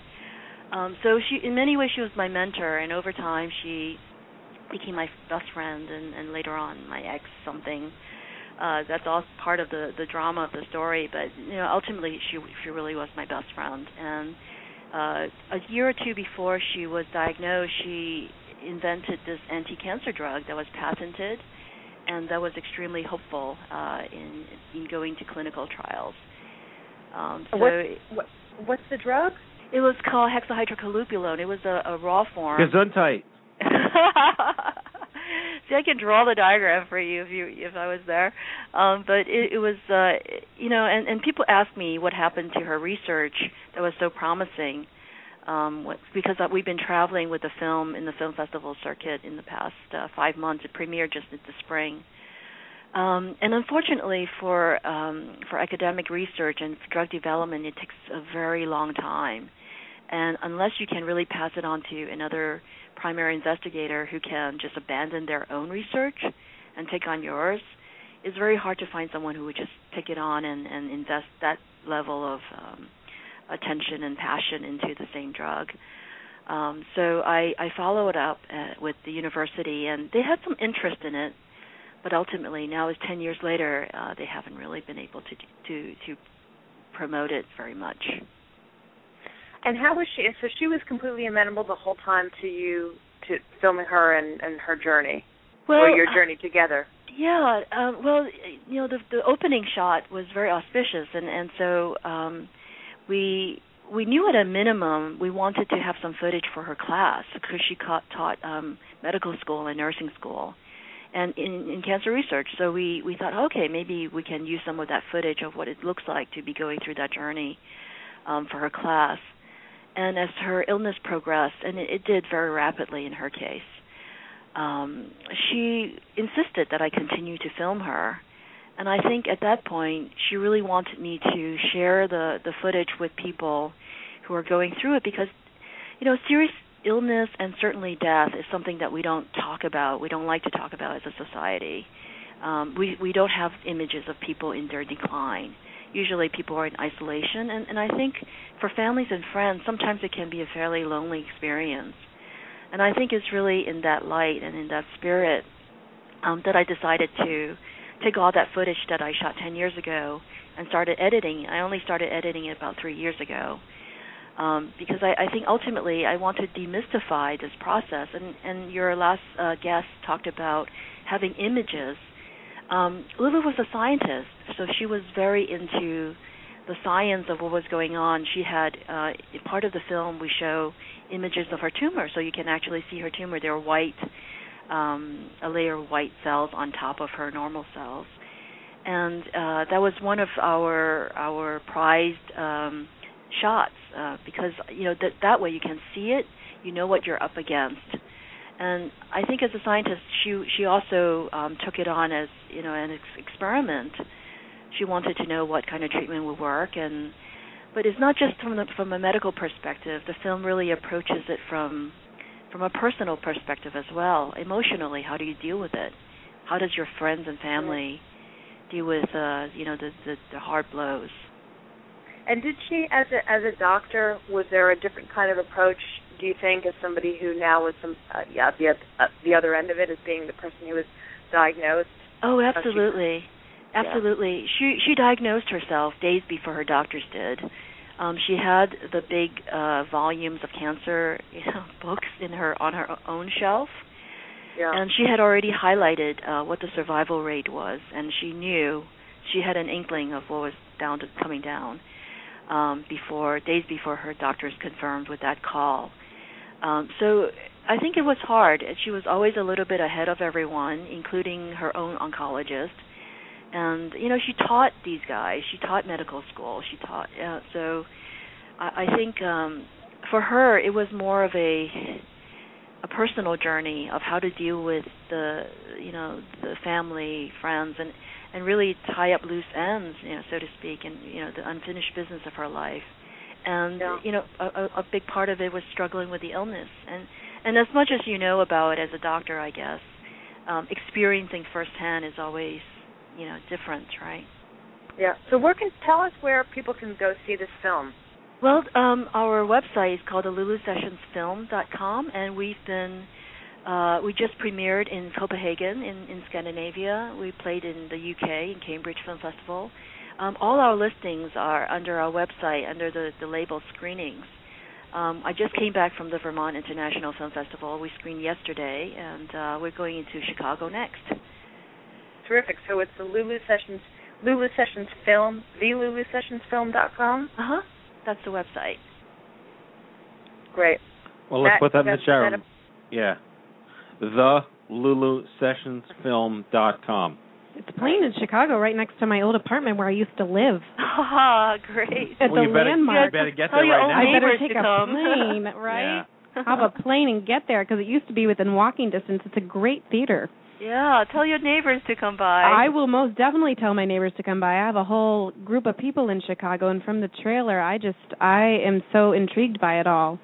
Um, so she, in many ways, she was my mentor, and over time, she became my best friend, and, and later on, my ex something. Uh, that's all part of the the drama of the story, but you know, ultimately, she she really was my best friend. And uh, a year or two before she was diagnosed, she invented this anti-cancer drug that was patented, and that was extremely hopeful uh, in in going to clinical trials. Um, so what, what, what's the drug? it was called hexahydrocannabinol. It was a, a raw form. Gesundheit. See, I can draw the diagram for you if you if I was there. Um, but it, it was, uh, you know, and and people ask me what happened to her research that was so promising. Um, because we've been traveling with the film in the film festival circuit in the past uh, five months. It premiered just in the spring. Um, and unfortunately, for um, for academic research and for drug development, it takes a very long time. And unless you can really pass it on to another primary investigator who can just abandon their own research and take on yours, it's very hard to find someone who would just take it on and, and invest that level of um, attention and passion into the same drug. Um, so I, I followed up uh, with the university, and they had some interest in it, but ultimately, now it's ten years later, uh, they haven't really been able to to to promote it very much. And how was she? So she was completely amenable the whole time to you to filming her and, and her journey, well, or your journey together. Yeah. Um, well, you know, the the opening shot was very auspicious, and and so um, we we knew at a minimum we wanted to have some footage for her class because she taught, taught um, medical school and nursing school and in, in cancer research. So we we thought, okay, maybe we can use some of that footage of what it looks like to be going through that journey um, for her class. And as her illness progressed, and it, it did very rapidly in her case, um, she insisted that I continue to film her. And I think at that point, she really wanted me to share the the footage with people who are going through it because, you know, serious illness and certainly death is something that we don't talk about. We don't like to talk about as a society. Um, we we don't have images of people in their decline usually people are in isolation and, and I think for families and friends sometimes it can be a fairly lonely experience. And I think it's really in that light and in that spirit um, that I decided to take all that footage that I shot 10 years ago and started editing. I only started editing it about three years ago um, because I, I think ultimately I want to demystify this process. And, and your last uh, guest talked about having images um, Lulu was a scientist, so she was very into the science of what was going on. She had uh, part of the film we show images of her tumor, so you can actually see her tumor. There are white, um, a layer of white cells on top of her normal cells, and uh, that was one of our our prized um, shots uh, because you know that that way you can see it, you know what you're up against and I think as a scientist, she she also um, took it on as you know an ex- experiment. She wanted to know what kind of treatment would work, and but it's not just from the, from a medical perspective. The film really approaches it from from a personal perspective as well. Emotionally, how do you deal with it? How does your friends and family deal with uh, you know the, the the hard blows? And did she, as a as a doctor, was there a different kind of approach do you think, as somebody who now was some, uh, yeah, the uh, the other end of it, as being the person who was diagnosed? Oh, absolutely, she, absolutely. Yeah. She she diagnosed herself days before her doctors did. Um, she had the big uh, volumes of cancer you know, books in her on her own shelf, yeah. and she had already highlighted uh, what the survival rate was, and she knew she had an inkling of what was down to coming down um, before days before her doctors confirmed with that call. Um, so I think it was hard. She was always a little bit ahead of everyone, including her own oncologist. And you know, she taught these guys. She taught medical school. She taught. Uh, so I, I think um, for her, it was more of a a personal journey of how to deal with the you know the family, friends, and and really tie up loose ends, you know, so to speak, and you know the unfinished business of her life and yeah. you know a, a big part of it was struggling with the illness and and as much as you know about it as a doctor i guess um experiencing firsthand is always you know different right yeah so where can tell us where people can go see this film well um our website is called com, and we've been uh, we just premiered in Copenhagen in, in Scandinavia. We played in the UK in Cambridge Film Festival. Um, all our listings are under our website under the, the label screenings. Um, I just came back from the Vermont International Film Festival. We screened yesterday, and uh, we're going into Chicago next. Terrific. So it's the Lulu Sessions, Lulu Sessions Film, com. Uh huh. That's the website. Great. Well, let's Matt, put that in the chat room. Yeah. The LuluSessionsFilm.com. It's playing in Chicago, right next to my old apartment where I used to live. Ah, great. At Well, the you better- landmark. you better get there right now. I better take a come. plane, right? Hop a plane and get there because it used to be within walking distance. It's a great theater. Yeah, tell your neighbors to come by. I will most definitely tell my neighbors to come by. I have a whole group of people in Chicago, and from the trailer, I just I am so intrigued by it all.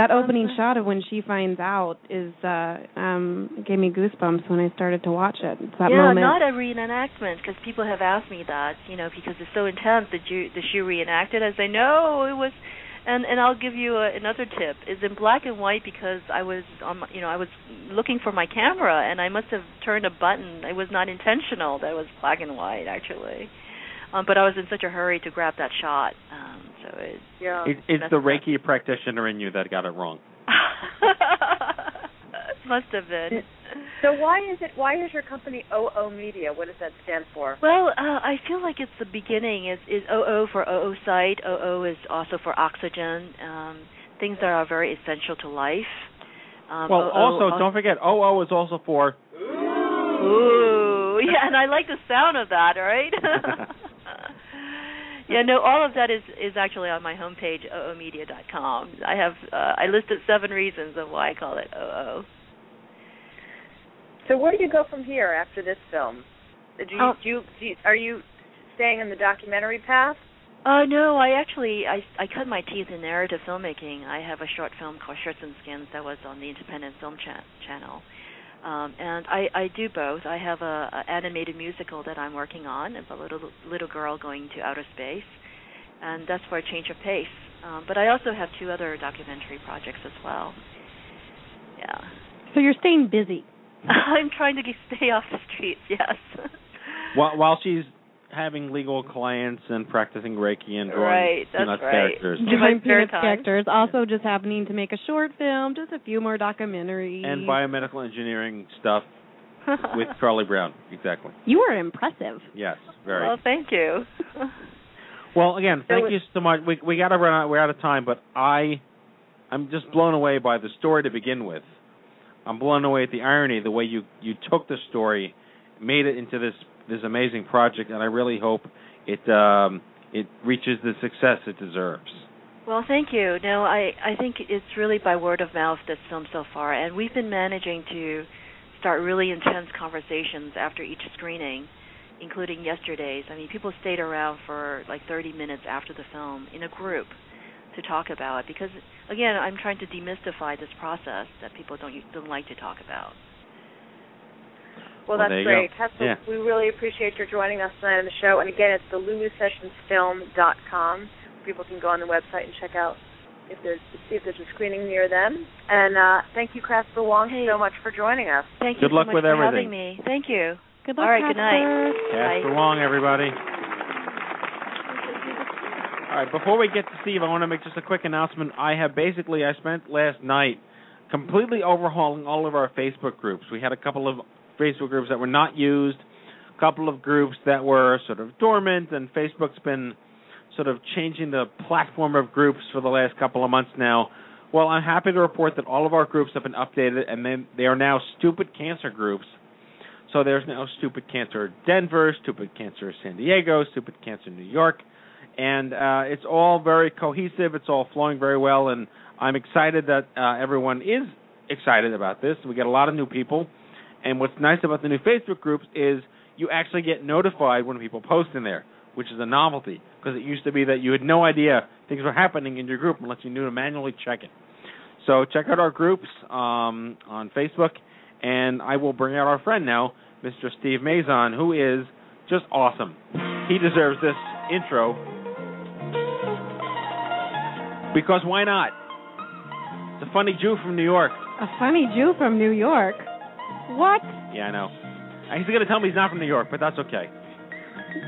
That opening shot of when she finds out is uh um gave me goosebumps when I started to watch it. It's that yeah, moment. not a reenactment because people have asked me that, you know, because it's so intense. Did you did she reenact it? I say no, it was. And and I'll give you a, another tip. It's in black and white because I was on, my, you know, I was looking for my camera and I must have turned a button. It was not intentional. That was black and white actually. Um, but I was in such a hurry to grab that shot. Um, so it, Yeah. It, it's the Reiki practitioner in you that got it wrong. must have been. So why is it? Why is your company OO Media? What does that stand for? Well, uh, I feel like it's the beginning. Is is OO for OO site? OO is also for oxygen. Um, things that are very essential to life. Um, well, OO also, don't forget, OO is also for. Ooh, yeah, and I like the sound of that. Right? yeah, no, all of that is is actually on my homepage, oomedia.com. I have uh, I listed seven reasons of why I call it OO. So where do you go from here after this film? Do you, Oh. do you, do you are you staying in the documentary path? Uh no, I actually I I cut my teeth in narrative filmmaking. I have a short film called Shirts and Skins that was on the Independent Film cha- Channel. Um and I I do both. I have a, a animated musical that I'm working on of a little little girl going to outer space. And that's for a change of pace. Um but I also have two other documentary projects as well. Yeah. So you're staying busy. I'm trying to get, stay off the streets, yes. While, while she's having legal clients and practicing Reiki and drawing Right, that's Peanuts right. characters. In my Doing Peanuts time. characters. Also, just happening to make a short film, just a few more documentaries. And biomedical engineering stuff with Charlie Brown. Exactly. You are impressive. Yes, very. Well, thank you. Well, again, thank it- you so much. We we got to run out. We're out of time, but I, I'm just blown away by the story to begin with. I'm blown away at the irony, the way you you took the story, made it into this this amazing project, and I really hope it um it reaches the success it deserves. Well, thank you. No, I I think it's really by word of mouth that's filmed so far, and we've been managing to start really intense conversations after each screening, including yesterday's. I mean, people stayed around for like 30 minutes after the film in a group to talk about it because again, I'm trying to demystify this process that people don't don't like to talk about. Well, Well, that's there great. go. Hessel, Yeah. we really appreciate your joining us tonight on the show. And again, it's the LuluSessionsFilm.com. People can go on the website and check out if there's see if there's a screening near them. And uh, thank you, Craftsville Wong, so much for joining us. Thank you Good so luck much with for everything. having me. Thank you. Good luck. All right, good night. Casper Wong, everybody. All right, before we get to Steve, I want to make just a quick announcement. I have basically I spent last night completely overhauling all of our Facebook groups. We had a couple of Facebook groups that were not used, a couple of groups that were sort of dormant, and Facebook's been sort of changing the platform of groups for the last couple of months now. Well, I'm happy to report that all of our groups have been updated, and then they are now stupid cancer groups. So there's now Stupid Cancer Denver, Stupid Cancer San Diego, Stupid Cancer New York, and uh, it's all very cohesive. It's all flowing very well, and I'm excited that uh, everyone is excited about this. We get a lot of new people, and what's nice about the new Facebook groups is you actually get notified when people post in there, which is a novelty because it used to be that you had no idea things were happening in your group unless you knew to manually check it. So check out our groups um, on Facebook, and I will bring out our friend now, Mr. Steve Mazan, who is just awesome. He deserves this intro because why not? The funny Jew from New York. A funny Jew from New York. What? Yeah, I know. Uh, He's going to tell me he's not from New York, but that's okay.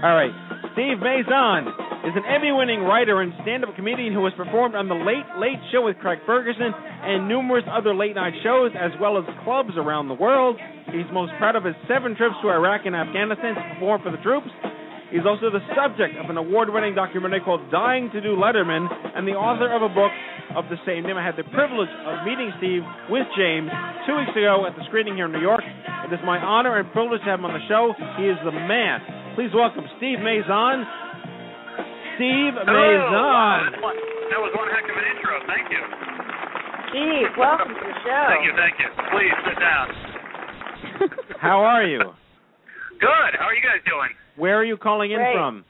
All right. Steve Mazan is an Emmy-winning writer and stand-up comedian who has performed on The Late Late Show with Craig Ferguson and numerous other late-night shows, as well as clubs around the world. He's most proud of his seven trips to Iraq and Afghanistan to perform for the troops. He's also the subject of an award-winning documentary called Dying to Do Letterman and the author of a book of the same name. I had the privilege of meeting Steve with James two weeks ago at the screening here in New York. It is my honor and privilege to have him on the show. He is the man. Please welcome Steve Mazan. Steve Hello. Mazan. That was- That was one heck of an intro. Thank you. Steve, welcome to the show. Thank you. Thank you. Please sit down. How are you? Good. How are you guys doing? Where are you calling in Great. from?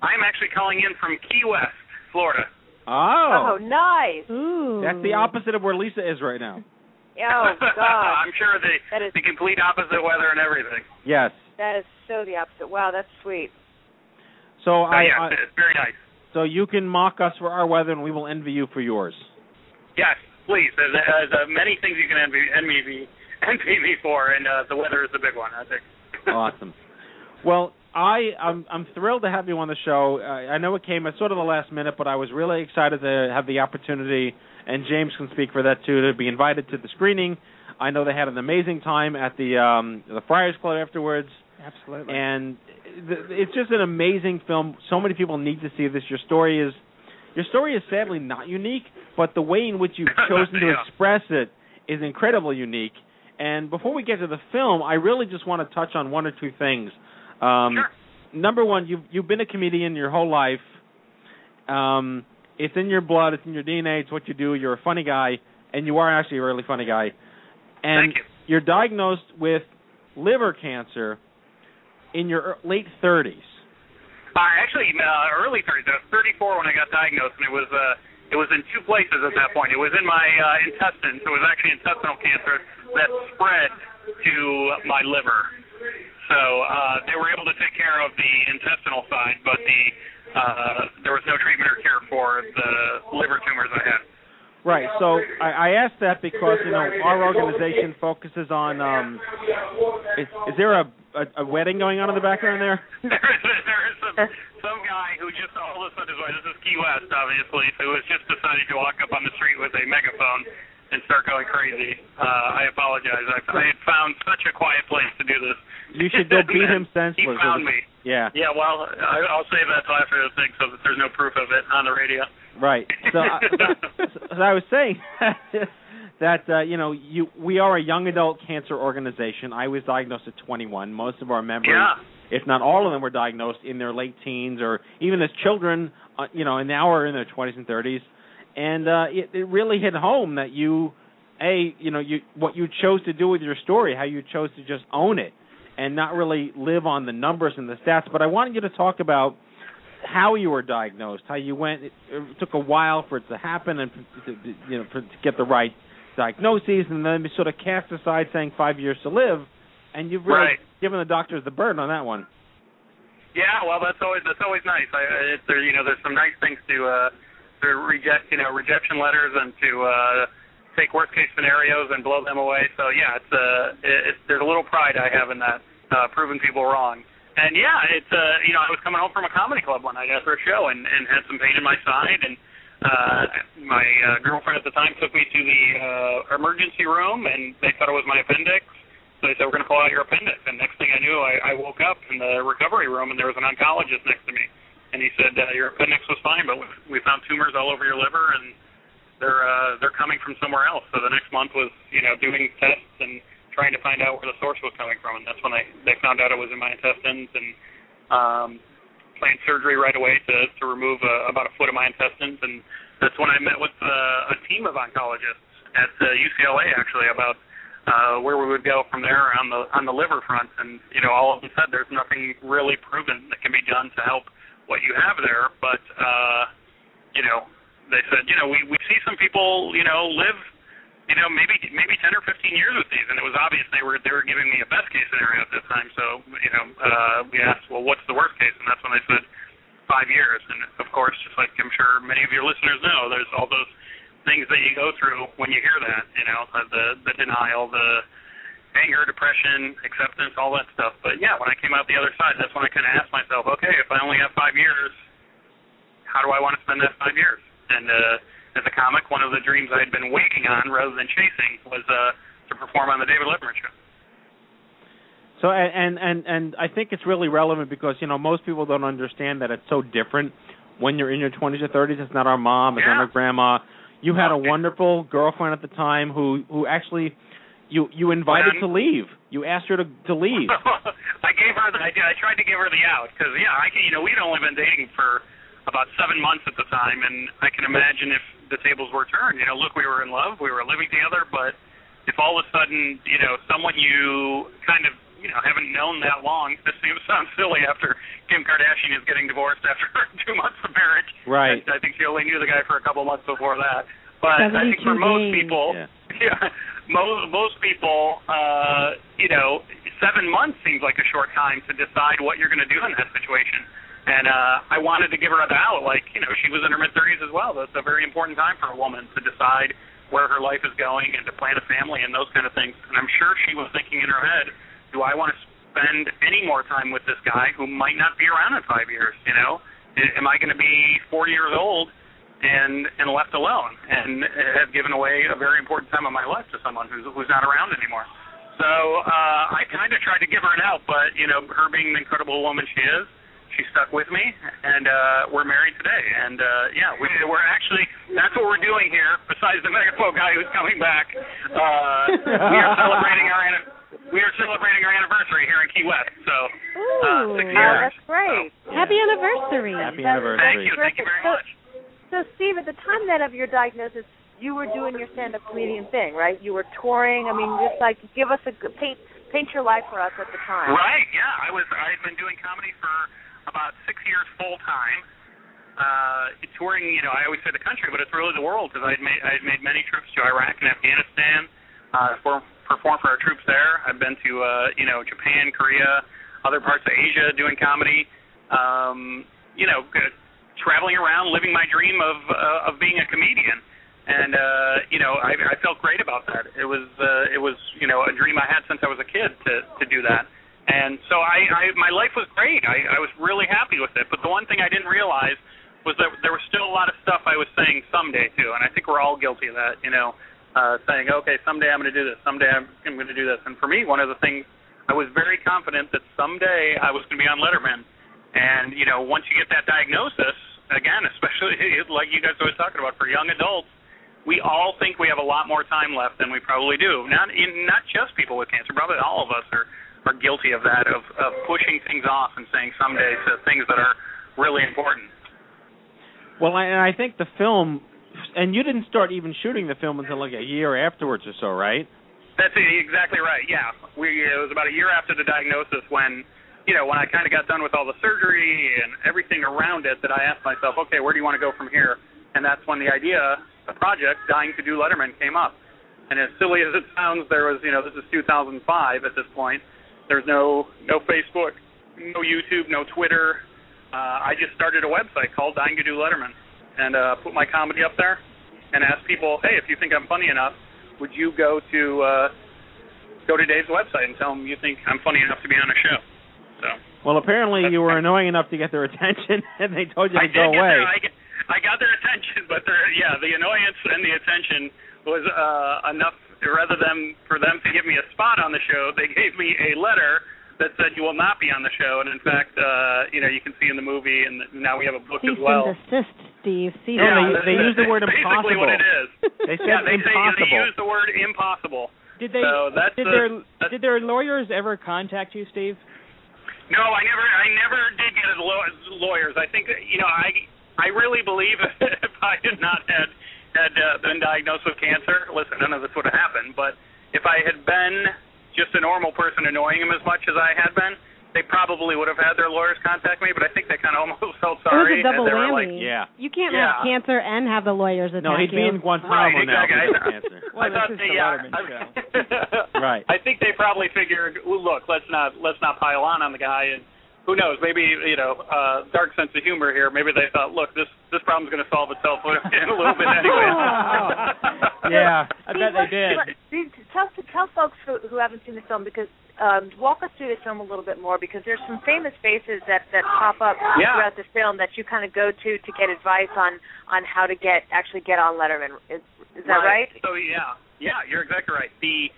I'm actually calling in from Key West, Florida. Oh, Oh, nice. Ooh. that's the opposite of where Lisa is right now. Oh, God. I'm sure the That is the complete opposite weather and everything. Yes. that is so the opposite. Wow, that's sweet. So So I, yeah, I it's very nice. so you can mock us for our weather, and we will envy you for yours. Yes, please. There's, there's uh, many things you can envy envy me envy me for, and uh, the weather is the big one. I think. Awesome. Well, I I'm I'm thrilled to have you on the show. I, I know it came at sort of the last minute, but I was really excited to have the opportunity, and James can speak for that too, to be invited to the screening. I know they had an amazing time at the um the Friars Club afterwards, Absolutely. and th- it's just an amazing film. So many people need to see this. Your story is your story is sadly not unique, but the way in which you've chosen to express it is incredibly unique. And before we get to the film, I really just want to touch on one or two things. Um, Sure. Number one, you've you've been a comedian your whole life. Um, it's in your blood. It's in your DNA. It's what you do. You're a funny guy, and you are actually a really funny guy. And Thank you. you're diagnosed with liver cancer in your er- late 30s. Uh, actually, uh, early 30s. I was 34 when I got diagnosed, and it was uh, it was in two places at that point. It was in my uh, intestines. It was actually intestinal cancer that spread to my liver. So uh, they were able to take care of the intestinal side, but the uh, there was no treatment or care for the liver tumors I had. Right. So I, I asked that because you know our organization focuses on. Um, is, is there a, a a wedding going on in the background there? there is there is some some guy who just all of a sudden is why this is Key West obviously who has just decided to walk up on the street with a megaphone and start going crazy. Uh, I apologize. I, I had found such a quiet place to do this. You should go beat him senseless. He found me. Yeah. Yeah, well, I, I'll save that till after the thing so that there's no proof of it on the radio. Right. So, I, so I was saying that uh, you know you we are a young adult cancer organization. I was diagnosed at 21. Most of our members, Yeah. If not all of them, were diagnosed in their late teens or even as children. Uh, you know, and now are in their 20s and 30s. And uh, it, it really hit home that you, a you know you what you chose to do with your story, how you chose to just own it and not really live on the numbers and the stats. But I wanted you to talk about how you were diagnosed, how you went. It, it took a while for it to happen, and to, you know for, to get the right diagnoses, and then sort of cast aside saying five years to live, and you've really Right. given the doctors the burden on that one. Yeah, well, that's always that's always nice. I, it, there, you know, there's some nice things to uh, to reject, you know, rejection letters and to uh, take worst case scenarios and blow them away. So yeah, it's uh, it, it's there's a little pride I have in that, uh, proving people wrong. And yeah, it's uh, you know, I was coming home from a comedy club one night after a show and and had some pain in my side and. Uh, my uh, girlfriend at the time took me to the uh, emergency room, and they thought it was my appendix. So they said, we're going to pull out your appendix. And next thing I knew, I, I woke up in the recovery room, and there was an oncologist next to me. And he said, uh, your appendix was fine, but we, found tumors all over your liver, and they're uh, they're coming from somewhere else. So the next month was, you know, doing tests and trying to find out where the source was coming from. And that's when they they found out it was in my intestines and um, planned surgery right away to to remove uh, about a foot of my intestines. And that's when I met with uh, a team of oncologists at uh, UCLA actually about uh, where we would go from there on the on the liver front. And you know, all of them said there's nothing really proven that can be done to help what you have there, but uh, you know, they said, you know, we we see some people, you know, live, you know, maybe maybe 10 or 15 years with these, and it was obvious they were they were giving me a best case scenario at that time. So you know, uh, we asked, well, what's the worst case, and that's when they said five years. And of course, just like I'm sure many of your listeners know, there's all those things that you go through when you hear that, you know, the the denial, the anger, depression, acceptance, all that stuff. But yeah, when I came out the other side, that's when I kind of asked myself, okay, if I only have five years, how do I want to spend that five years? And uh, as a comic, one of the dreams I had been waiting on rather than chasing was uh, to perform on the David Letterman show. So and and and I think it's really relevant because you know most people don't understand that it's so different when you're in your 20s or 30s. It's not our mom, it's not our grandma. You had a wonderful girlfriend at the time who who actually you you invited to leave. You asked her to to leave. I gave her the I did I tried to give her the out because yeah I can you know we'd only been dating for about seven months at the time and I can imagine if the tables were turned. You know look we were in love. We were living together but if all of a sudden you know someone you kind of you know haven't known that long. This seems sounds silly after Kim Kardashian is getting divorced after two months of marriage. Right. I think she only knew the guy for a couple months before that. But I think for most days. people yeah. most most people uh you know seven months seems like a short time to decide what you're going to do in that situation. And uh I wanted to give her a out like you know she was in her mid 30s as well. That's a very important time for a woman to decide where her life is going and to plan a family and those kind of things. And I'm sure she was thinking in her head do I want to spend any more time with this guy who might not be around in 5 years you know am I going to be 40 years old and and left alone and have given away a very important time of my life to someone who's who's not around anymore. So uh I kind of tried to give her an out, but you know, her being the incredible woman she is, she stuck with me, and uh we're married today. And uh yeah, we, we're actually that's what we're doing here. Besides the Megapo guy who's coming back, uh we are celebrating our we are celebrating our anniversary here in Key West. So uh, six Oh, years. that's great. Happy anniversary. Happy That's- anniversary. Thank you, thank you very So- much. So, Steve, at the time then of your diagnosis, you were doing your stand-up comedian thing, right? You were touring. I mean, just like give us a g- paint paint your life for us at the time. Right. Yeah. I was. I had been doing comedy for about six years full time. Uh, touring. You know, I always say the country, but it's really the world because I had made I had made many trips to Iraq and Afghanistan. Uh, for performed for our troops there. I've been to uh, you know Japan, Korea, other parts of Asia doing comedy. Um, you know, traveling around, living my dream of uh, of being a comedian and uh you know I I felt great about that. It was uh it was you know a dream I had since I was a kid to to do that. And so I I my life was great. I I was really happy with it. But the one thing I didn't realize was that there was still a lot of stuff I was saying someday too. And I think we're all guilty of that, you know, uh saying okay, someday I'm going to do this. Someday I'm going to do this. And for me, one of the things I was very confident that someday I was going to be on Letterman. And you know, once you get that diagnosis, again, especially like you guys always talking about for young adults, we all think we have a lot more time left than we probably do. Not in not just people with cancer, probably all of us are are guilty of that of of pushing things off and saying someday to things that are really important. Well, and I think the film, and you didn't start even shooting the film until like a year afterwards or so, right? That's exactly right. Yeah, we it was about a year after the diagnosis when you know when I kind of got done with all the surgery and everything around it that I asked myself, okay, where do you want to go from here? And that's when the idea, the project, dying to do Letterman, came up. And as silly as it sounds, there was you know this is 2005 at this point. There's no no Facebook, no YouTube, no Twitter. Uh, I just started a website called Dying to Do Letterman, and uh, put my comedy up there, and asked people, hey, if you think I'm funny enough, would you go to uh, go to Dave's website and tell him you think I'm funny enough to be on a show? So Well, apparently you were annoying enough to get their attention, and they told you to did go away. their, I, get- I got their attention, but their yeah, the annoyance and the attention was uh, enough. Rather than for them to give me a spot on the show, they gave me a letter that said you will not be on the show. And in fact, uh, you know, you can see in the movie, and now we have a book Cease as well. and desist, Steve. Cease No, and they- they use the word impossible. what it is. They said yeah, they say impossible. they use the word impossible. Did they? So that's did the- their did their lawyers ever contact you, Steve? No, I never, I never did get lawyers. I think that, you know, I, I really believe if I had not had had uh, been diagnosed with cancer, listen, none of this would have happened. But if I had been just a normal person annoying him as much as I had been, they probably would have had their lawyers contact me. But I think they kind of almost felt sorry. It was sorry. a double and they were whammy. like, Yeah. You can't Yeah. have cancer and have the lawyers attack No, he'd be in Guantanamo Right, now. exactly. if he I- cancer. Well, I thought they, the yeah, show. Right. I think they probably figured, well, look, let's not let's not pile on on the guy, and who knows, maybe you know, uh, dark sense of humor here. Maybe they thought, look, this this problem's going to solve itself in a little bit anyway. Yeah, I Steve, bet they did. Steve, tell tell folks who, who haven't seen the film because um, walk us through the film a little bit more because there's some famous faces that that pop up Yeah. throughout the film that you kind of go to to get advice on on how to get actually get on Letterman. Is, is that right? So yeah, yeah, you're exactly right. The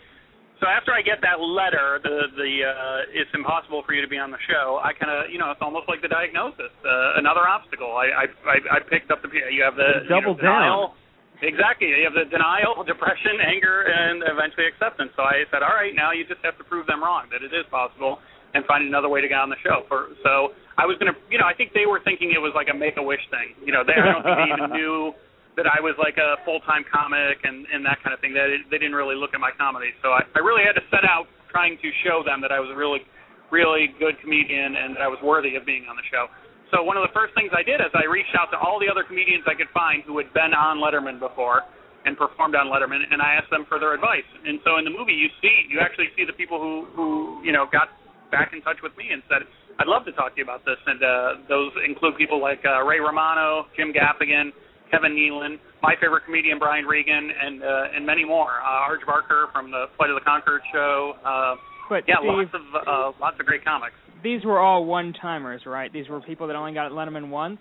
so after I get that letter, the the uh, it's impossible for you to be on the show. I kind of you know it's almost like the diagnosis, uh, another obstacle. I I I, I picked up the you have the Double you know, denial. Exactly. You have the denial, depression, anger, and eventually acceptance. So I said, all right, now you just have to prove them wrong that it is possible and find another way to get on the show. For so I was gonna, you know, I think they were thinking it was like a Make a Wish thing. You know, they I don't think they even knew that I was like a full time comic and and that kind of thing. They they didn't really look at my comedy. So I, I really had to set out trying to show them that I was a really really good comedian and that I was worthy of being on the show. So one of the first things I did is I reached out to all the other comedians I could find who had been on Letterman before and performed on Letterman, and I asked them for their advice. And so in the movie, you see, you actually see the people who who you know got back in touch with me and said, "I'd love to talk to you about this." And uh, those include people like uh, Ray Romano, Jim Gaffigan, Kevin Nealon, my favorite comedian Brian Regan, and uh, and many more. Uh, Arj Barker from the Flight of the Conchords show. Uh, But yeah, Steve, lots of uh, lots of great comics. These were all one timers, right? These were people that only got Letterman once.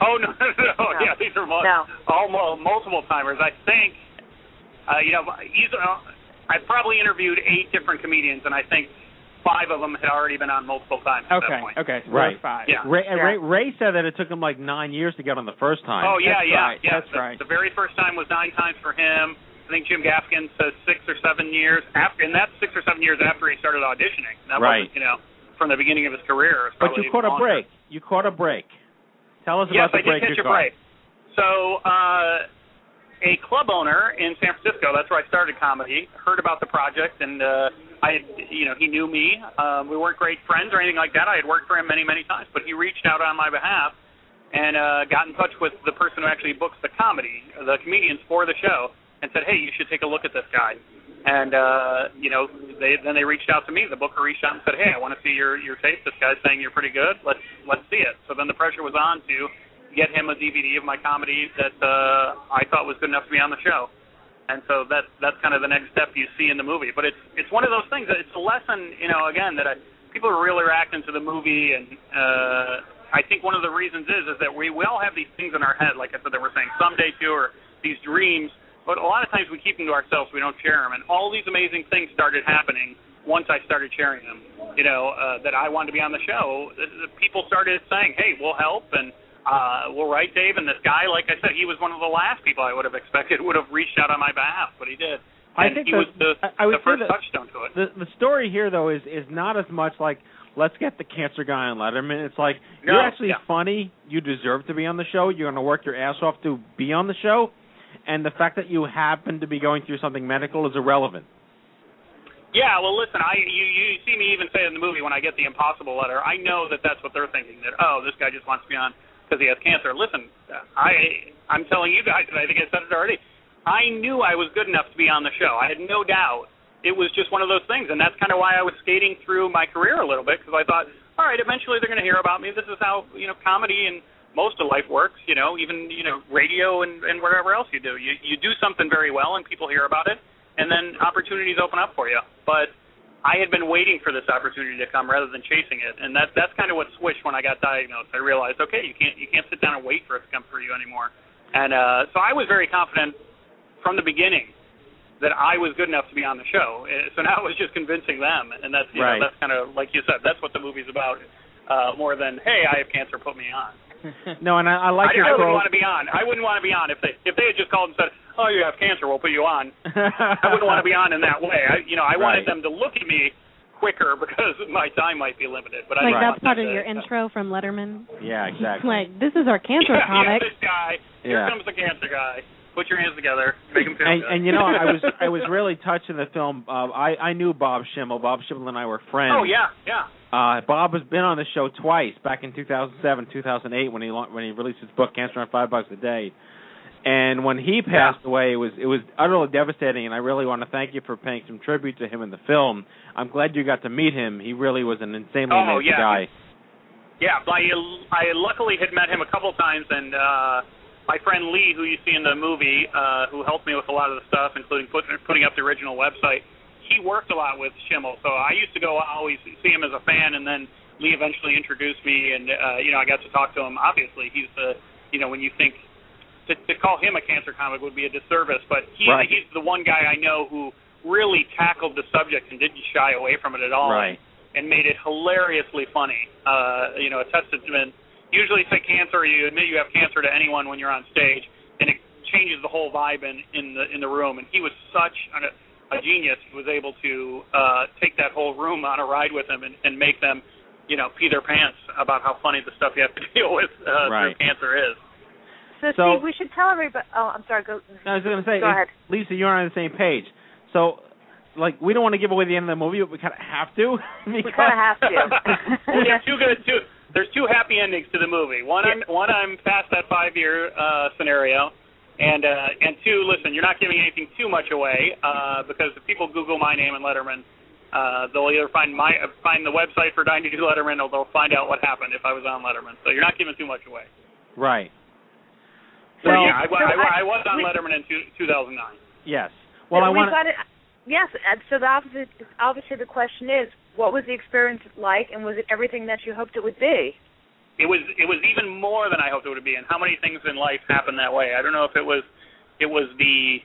Oh no, no, no. yeah, these are mul- all mul- multiple timers. I think, uh, you know, he's, uh, I've probably interviewed eight different comedians, and I think five of them had already been on multiple times at Okay, that point. okay, so Right. five. Yeah. Ray, and Ray, Ray said that it took him like nine years to get on the first time. Oh yeah, That's yeah, right, yeah. that's the, right. The very first time was nine times for him. I think Jim Gaffigan says six or seven years after, and that's six or seven years after he started auditioning. That Right. wasn't, you know, from the beginning of his career. But you caught a break. You caught a break. Tell us yes, about the I break did catch a caught. break. So, uh, a club owner in San Francisco, that's where I started comedy, heard about the project, and uh, I had, you know, he knew me. Um, we weren't great friends or anything like that. I had worked for him many, many times, but he reached out on my behalf and uh, got in touch with the person who actually books the comedy, the comedians for the show, and said, "Hey, you should take a look at this guy." And uh, you know, they then they reached out to me. The booker reached out and said, "Hey, I want to see your your tape. This guy's saying you're pretty good. Let's let's see it." So then the pressure was on to get him a DVD of my comedy that uh, I thought was good enough to be on the show. And so that's that's kind of the next step you see in the movie. But it's it's one of those things that it's a lesson, you know, again that I, people are really reacting to the movie, and uh, I think one of the reasons is is that we we all have these things in our head, like I said, that we're saying someday too, or these dreams. But a lot of times we keep them to ourselves. We don't share them, and all these amazing things started happening once I started sharing them. You know, uh, that I wanted to be on the show. The, the people started saying, "Hey, we'll help," and uh, well, right, Dave, and this guy, like I said, he was one of the last people I would have expected would have reached out on my behalf, but he did. I think he the- was the, I- would the first that- touchstone to it. The the story here though is is not as much like let's get the cancer guy on Letterman. It's like No, you're actually yeah. funny. You deserve to be on the show. You're going to work your ass off to be on the show, and the fact that you happen to be going through something medical is irrelevant. Yeah, well, listen, I you you see me even say in the movie when I get the impossible letter, I know that that's what they're thinking. That oh, this guy just wants to be on because he has cancer. Listen, I I'm telling you guys, and I think I said it already. I knew I was good enough to be on the show. I had no doubt. It was just one of those things, and that's kind of why I was skating through my career a little bit because I thought, all right, eventually they're going to hear about me. This is how you know comedy and most of life works. You know, even you know radio and and whatever else you do. You you do something very well, and people hear about it, and then opportunities open up for you. But I had been waiting for this opportunity to come rather than chasing it, and that that's kind of what switched when I got diagnosed. I realized, okay, you can't you can't sit down and wait for it to come for you anymore. And uh, so I was very confident from the beginning that I was good enough to be on the show. So now it was just convincing them, and that's you Right. know that's kind of like you said, that's what the movie's about, uh, more than hey, I have cancer, put me on. No, and I, I like I, your I wouldn't want to be on. I wouldn't want to be on if they if they had just called and said, "Oh, you have cancer, we'll put you on." I wouldn't want to be on in that way. I, you know, I wanted them to look at me quicker because my time might be limited. But I like didn't that's part of to- your intro from Letterman. Yeah, exactly. Like this is our cancer yeah, comic. Yeah, this guy. Here Yeah. comes the cancer guy. Put your hands together. Make him feel and, good. and you know, I was I was really touched in the film. Uh, I I knew Bob Schimmel. Bob Schimmel and I were friends. Oh yeah, yeah. Uh, Bob has been on the show twice, back in 2007, 2008, when he when he released his book Cancer on Five Bucks a Day. And when he passed away, it was it was utterly devastating. And I really want to thank you for paying some tribute to him in the film. I'm glad you got to meet him. He really was an insanely Oh, amazing yeah. guy. Yeah, I I luckily had met him a couple times, and uh, my friend Lee, who you see in the movie, uh, who helped me with a lot of the stuff, including put, putting up the original website. He worked a lot with Schimmel, so I used to go always see him as a fan, and then Lee eventually introduced me, and uh, you know I got to talk to him. Obviously, he's the you know when you think to, to call him a cancer comic would be a disservice, but he Right. he's the one guy I know who really tackled the subject and didn't shy away from it at all Right. and made it hilariously funny. Uh, you know, a testament. Usually say cancer, you admit you have cancer to anyone when you're on stage, and it changes the whole vibe in in the in the room. And he was such an, a genius. He was able to uh, take that whole room on a ride with him and, and make them, you know, pee their pants about how funny the stuff you have to deal with uh, Right. through cancer is. So, So- Steve, we should tell everybody. Oh, I'm sorry. Go. I was going to say, Go ahead. Lisa, you're on the same page. So, like, we don't want to give away the end of the movie, but we kind of have to. We kind of have to. Well, there's two good two. There's two happy endings to the movie. One, I'm one I'm past that five year uh, scenario, and uh, and two, listen, you're not giving anything too much away uh, because if people Google my name and Letterman, uh, they'll either find my find the website for Dying to Do Letterman, or they'll find out what happened if I was on Letterman. So you're not giving too much away. Right. So Well- yeah, I, So I, I- I was on we- Letterman in two, 2009. Yes. Well, I want. Yes. and So the obviously, obviously, the question is, what was the experience like, and was it everything that you hoped it would be? It was it was even more than I hoped it would be. And how many things in life happen that way? I don't know if it was it was the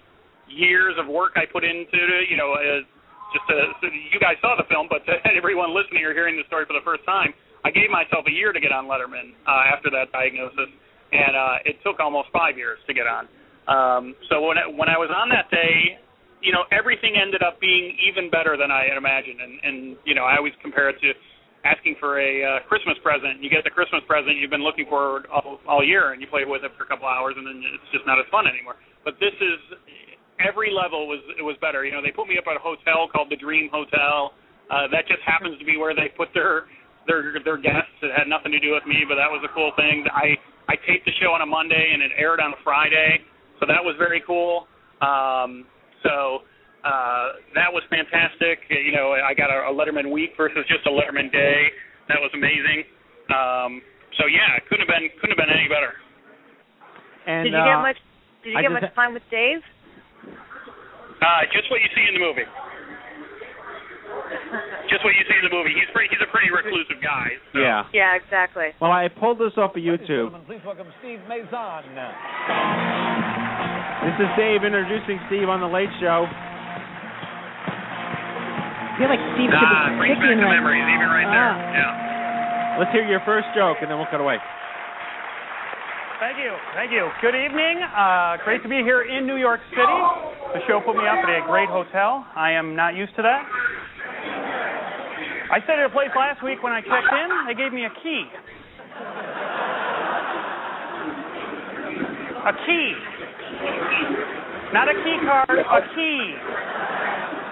years of work I put into it. You know, uh, just to, so you guys saw the film, but to everyone listening or hearing the story for the first time, I gave myself a year to get on Letterman uh, after that diagnosis, and uh, it took almost five years to get on. Um, so when I, when I was on that day, you know, everything ended up being even better than I had imagined, and and you know, I always compare it to asking for a uh, Christmas present. You get the Christmas present you've been looking for all, all year, and you play with it for a couple hours, and then it's just not as fun anymore. But this is every level was it was better. You know, they put me up at a hotel called the Dream Hotel. Uh, that just happens to be where they put their their their guests. It had nothing to do with me, but that was a cool thing. I I taped the show on a Monday and it aired on a Friday, so that was very cool. Um, so uh, that was fantastic. You know, I got a, a Letterman week versus just a Letterman day. That was amazing. Um, so yeah, it couldn't have been couldn't have been any better. And did you uh, get much? Did you I get just much time with Dave? Uh, just what you see in the movie. Just what you see in the movie. He's pretty. He's a pretty reclusive guy. So. Yeah. Yeah, exactly. Well, I pulled this off of YouTube. Please welcome Steve Mazan. This is Dave introducing Steve on the Late Show. I feel like Steve should Ah, be brings kicking right memories, even right there. Ah. Yeah. Let's hear your first joke, and then we'll cut away. Thank you. Thank you. Good evening. Uh, great to be here in New York City. The show put me up at a great hotel. I am not used to that. I stayed at a place last week when I checked in. They gave me a key. A key. Not a key card, a key.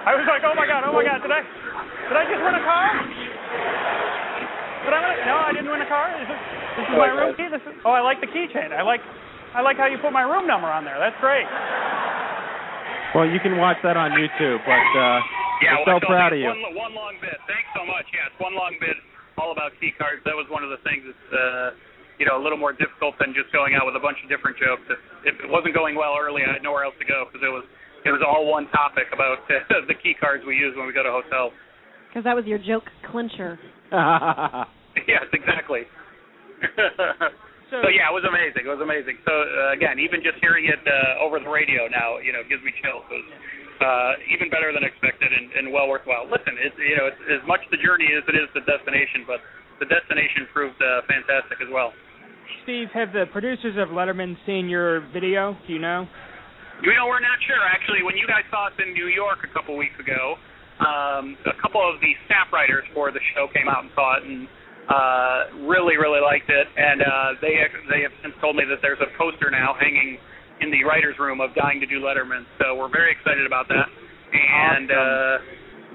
I was like, oh my god, oh my god, did I did I just win a car? Did I win? A, no, I didn't win a car. Is this, this is my room key. This is, oh, I like the keychain. I like I like how you put my room number on there. That's great. Well, you can watch that on YouTube, but uh, Yeah, we're well, so proud of it's you. One, one long bit. Thanks so much. Yeah, it's one long bit all about key cards. That was one of the things that's uh, you know a little more difficult than just going out with a bunch of different jokes. If, if it wasn't going well early, I had nowhere else to go because it was it was all one topic about uh, the key cards we use when we go to hotels. Because that was your joke clincher. yes, exactly. so, yeah, it was amazing. It was amazing. So uh, again, even just hearing it uh, over the radio now, you know, gives me chills. It was uh, even better than expected and, and well worthwhile. Listen, it's you know, it's as much the journey as it is the destination, but the destination proved uh, fantastic as well. Steve, have the producers of Letterman seen your video? Do you know? You know, we're not sure. Actually, when you guys saw us in New York a couple weeks ago, um, a couple of the staff writers for the show came out and saw it and uh, really, really liked it. And uh, they they have since told me that there's a poster now hanging in the writers' room of Dying to Do Letterman. So we're very excited about that. And uh,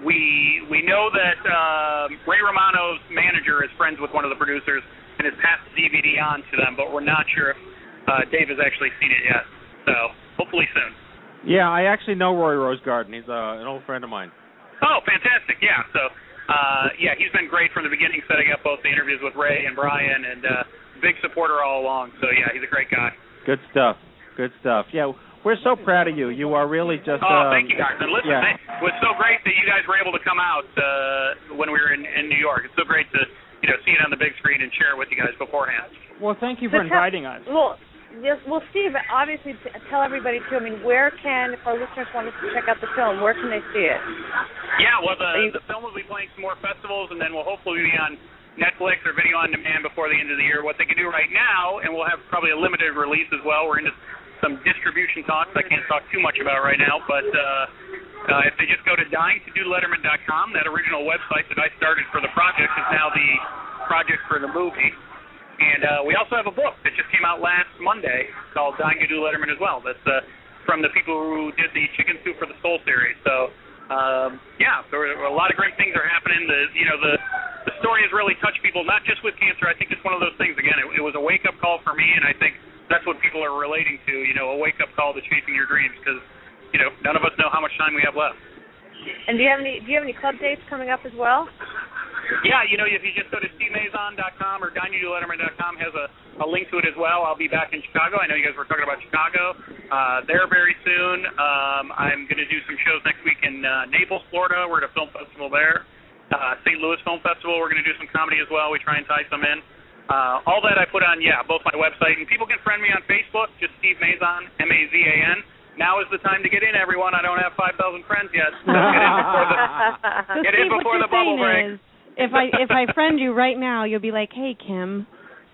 we we know that um, Ray Romano's manager is friends with one of the producers and has passed the DVD on to them, but we're not sure if uh, Dave has actually seen it yet. So hopefully soon. Yeah, I actually know Roy Rosegarden. He's uh, an old friend of mine. Oh, fantastic! Yeah, so uh, yeah, he's been great from the beginning, setting up both the interviews with Ray and Brian, and uh, big supporter all along. So yeah, he's a great guy. Good stuff. Good stuff. Yeah, we're so proud of you. You are really just. oh, um, thank you guys. And listen, yeah. it was so great that you guys were able to come out uh, when we were in, in New York. It's so great to you know see it on the big screen and share it with you guys beforehand. Well, thank you for So tell- inviting us. Well, yes, well, Steve, obviously, t- tell everybody too. I mean, where can, if our listeners want to check out the film, where can they see it? Yeah, well, the the film will be playing some more festivals, and then we'll hopefully be on Netflix or video on demand before the end of the year. What they can do right now, and we'll have probably a limited release as well. We're into some distribution talks I can't talk too much about right now, but uh, uh, if they just go to dyingtodoletterman.com, that original website that I started for the project is now the project for the movie. And uh, we also have a book that just came out last Monday called Dying to Do Letterman as well. That's uh, from the people who did the Chicken Soup for the Soul series. So um, yeah, there a lot of great things are happening. The you know the the story has really touched people, not just with cancer. I think it's one of those things. Again, it, it was a wake up call for me, and I think that's what people are relating to. You know, a wake up call to chasing your dreams because you know none of us know how much time we have left. And do you have any do you have any club dates coming up as well? Yeah, you know, if you just go to stevemazan.com or dyingtodoletterman.com has a, a link to it as well. I'll be back in Chicago. I know you guys were talking about Chicago. Uh, there very soon. Um, I'm going to do some shows next week in uh, Naples, Florida. We're at a film festival there. Uh, St. Louis Film Festival. We're going to do some comedy as well. We try and tie some in. Uh, all that I put on, yeah, both my website and people can friend me on Facebook. Just Steve Mazan, M A Z A N. Now is the time to get in, everyone. I don't have 5,000 friends yet. So get in before the, get in before the bubble breaks. is, if I if I friend you right now, you'll be like, "Hey, Kim,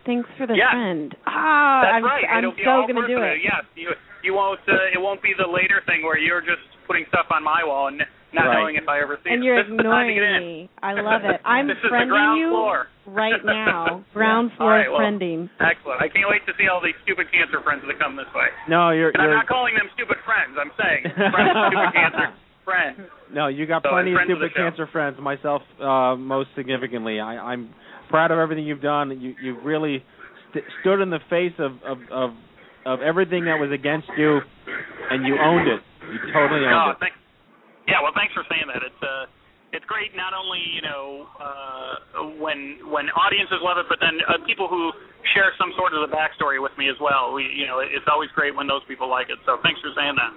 thanks for the Yeah. friend." Ah, That's I'm, right. I'm It'll be so all gonna do personal. it. Yes, you you won't uh, it won't be the later thing where you're just putting stuff on my wall and not Right. knowing if I ever see And it. you're this is the time to ignoring me. I love it. I'm this is the friending ground you floor. right now. Ground All floor right, well, friending. Excellent. I can't wait to see all these stupid cancer friends that come this way. No, you're And I'm not calling them stupid friends. I'm saying friends, stupid cancer friends. no, you got So, plenty of friends of stupid cancer friends. Myself, uh, most significantly, I, I'm proud of everything you've done. You you really st- stood in the face of, of of of everything that was against you, and you owned it. You totally No, owned it. thank, yeah, well, thanks for saying that. It's uh, it's great not only you know uh, when when audiences love it, but then uh, people who share some sort of the backstory with me as well. We you know it's always great when those people like it. So thanks for saying that.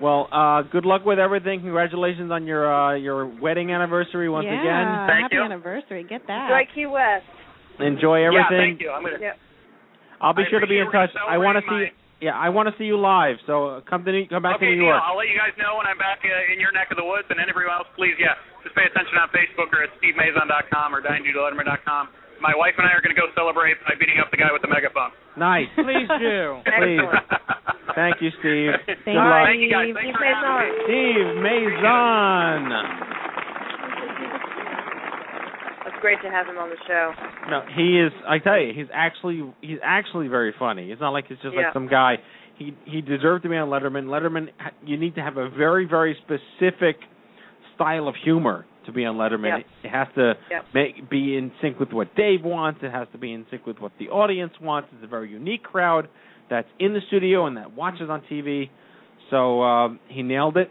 Well, uh, good luck with everything. Congratulations on your uh, your wedding anniversary once yeah, again. happy anniversary. Get that. Enjoy Key West. Enjoy everything. Yeah, thank you. I'm gonna. Yep. I'll be I sure to be in touch. I want to celebrating see. Yeah, I want to see you live. So uh, come to New, come back okay, to New deal. York. I'll let you guys know when I'm back uh, in your neck of the woods, and everyone else, please, yeah, just pay attention on Facebook or at stevemazan.com or dyingtodoletterman.com. My wife and I are going to go celebrate by beating up the guy with the megaphone. Nice. Please do. Please. Thank you, Steve. Thank Good you. luck. Thank you guys. Thanks for having. Steve Mazan. It's great to have him on the show. No, he is. I tell you, he's actually he's actually very funny. It's not like he's just Yeah. like some guy. He he deserved to be on Letterman. Letterman, you need to have a very very specific style of humor to be on Letterman. Yep. It has to Yep. make, be in sync with what Dave wants. It has to be in sync with what the audience wants. It's a very unique crowd that's in the studio and that watches on TV. So um, he nailed it.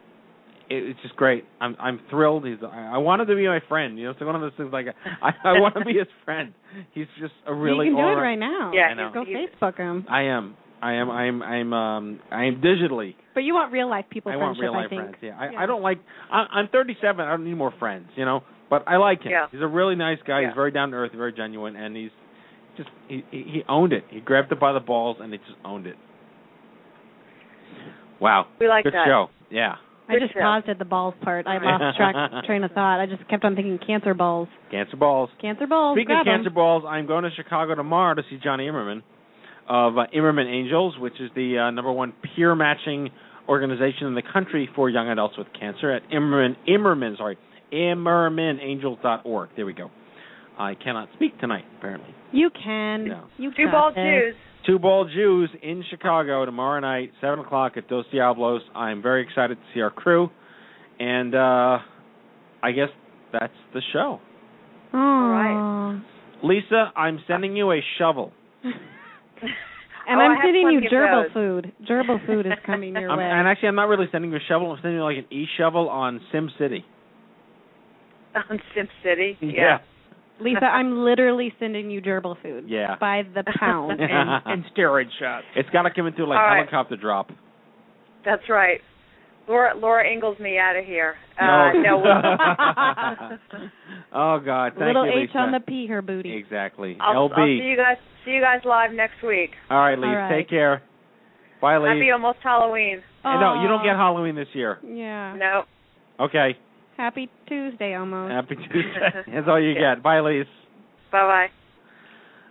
it. It's just great. I'm I'm thrilled. He's I, I want him to be my friend. You know, it's one of those things like I I want to be his friend. He's just a really you can do all it right- right now. Yeah, I know. Go Facebook him. I am. I am. I am. I'm. Um. I am digitally. But you want real life people I want real life I think. friends. Yeah. I, Yeah. I don't like. I, I'm 37. I don't need more friends. You know. But I like him. Yeah. He's a really nice guy. Yeah. He's very down to earth, very genuine, and he's just he he he owned it. He grabbed it by the balls and he just owned it. Wow. We like Good that. show. Yeah. I Good just show. paused at the balls part. I lost track train of thought. I just kept on thinking cancer balls. Cancer balls. Cancer balls. Speaking grab of cancer 'em. balls, I'm going to Chicago tomorrow to see Jonny Imerman of uh, Imerman Angels, which is the uh, number one peer matching organization in the country for young adults with cancer at Imerman, Imerman, sorry, ImermanAngels.org. There we go. I cannot speak tonight, apparently. You can. No. You Two got ball this. Jews. Two Ball Jews in Chicago tomorrow night, 7 o'clock at Dos Diablos. I'm very excited to see our crew. And uh, I guess that's the show. All right. Lisa, I'm sending you a shovel. And Oh, I I'm have sending you plenty gerbil those. food. Gerbil food is coming your I'm, way. and actually, I'm not really sending you a shovel. I'm sending you like an e-shovel on Sim City. On Sim City. Yeah. Lisa, I'm literally sending you gerbil food. Yeah. By the pound. and, and steroid shots. It's got to come into like All right. helicopter drop. That's right. Laura Laura Ingalls me out of here. Uh, no. oh God! Thank Little you, H Lisa. on the P, her booty. Exactly. I'll, LB. I'll see you guys. See you guys live next week. All right, Lee. All right. Take care. Bye, Lise. Happy almost Halloween. And no, you don't get Halloween this year. Yeah. No. Okay. Happy Tuesday almost. Happy Tuesday. That's all you get. Bye, Lise. Bye bye.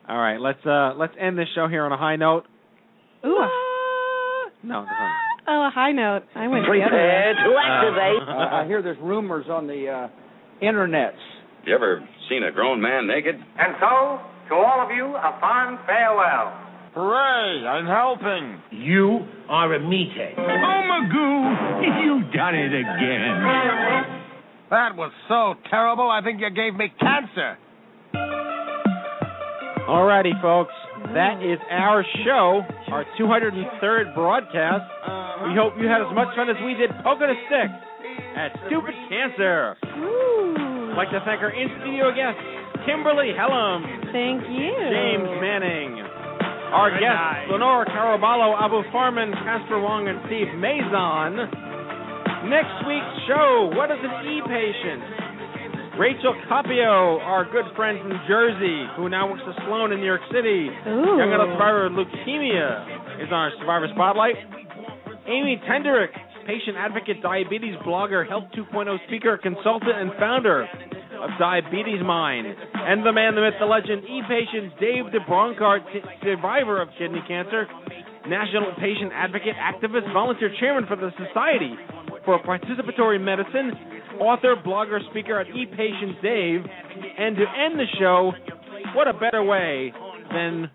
All right. Let's uh let's end this show here on a high note. Ooh. No, that's not. Oh, a high note. I went the other Prepare way. to activate. Uh, I hear there's rumors on the uh, internets. You ever seen a grown man naked? And so, to all of you, a fond farewell. Hooray, I'm helping. You are a meathead. Oh, Magoo, you've done it again. That was so terrible, I think you gave me cancer. Alrighty, folks. That is our show, our 203rd broadcast. We hope you had as much fun as we did poking a stick at Stupid Cancer. I'd like to thank our in-studio guest, Kimberly Hellam. Thank you. James Manning. Our guests, Leonor Caraballo, Abou Farman, Casper Wong, and Steve Mazan. Next week's show, What is an E-Patient? Rachel Capio, our good friend from Jersey, who now works at Sloan in New York City. Ooh. Young adult survivor of leukemia is on our Survivor Spotlight. Amy Tenderich, patient advocate, diabetes blogger, Health 2.0 speaker, consultant, and founder of DiabetesMine. And the man, the myth, the legend, e-patient Dave DeBronkart, t- survivor of kidney cancer, national patient advocate, activist, volunteer chairman for the Society for Participatory Medicine, author, blogger, speaker at ePatient Dave. And to end the show, what a better way than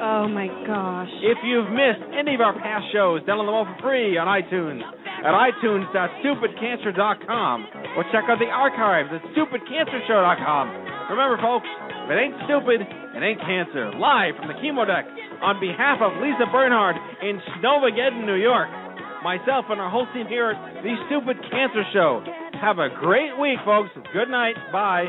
Oh my gosh. if you've missed any of our past shows, download them all for free on iTunes at itunes.stupidcancer.com or check out the archives at stupidcancershow.com. Remember, folks, if it ain't stupid, it ain't cancer. Live from the chemo deck on behalf of Lisa Bernhard in Snowmageddon, New York, myself and our whole team here at the Stupid Cancer Show. Have a great week, folks. Good night. Bye.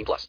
plus.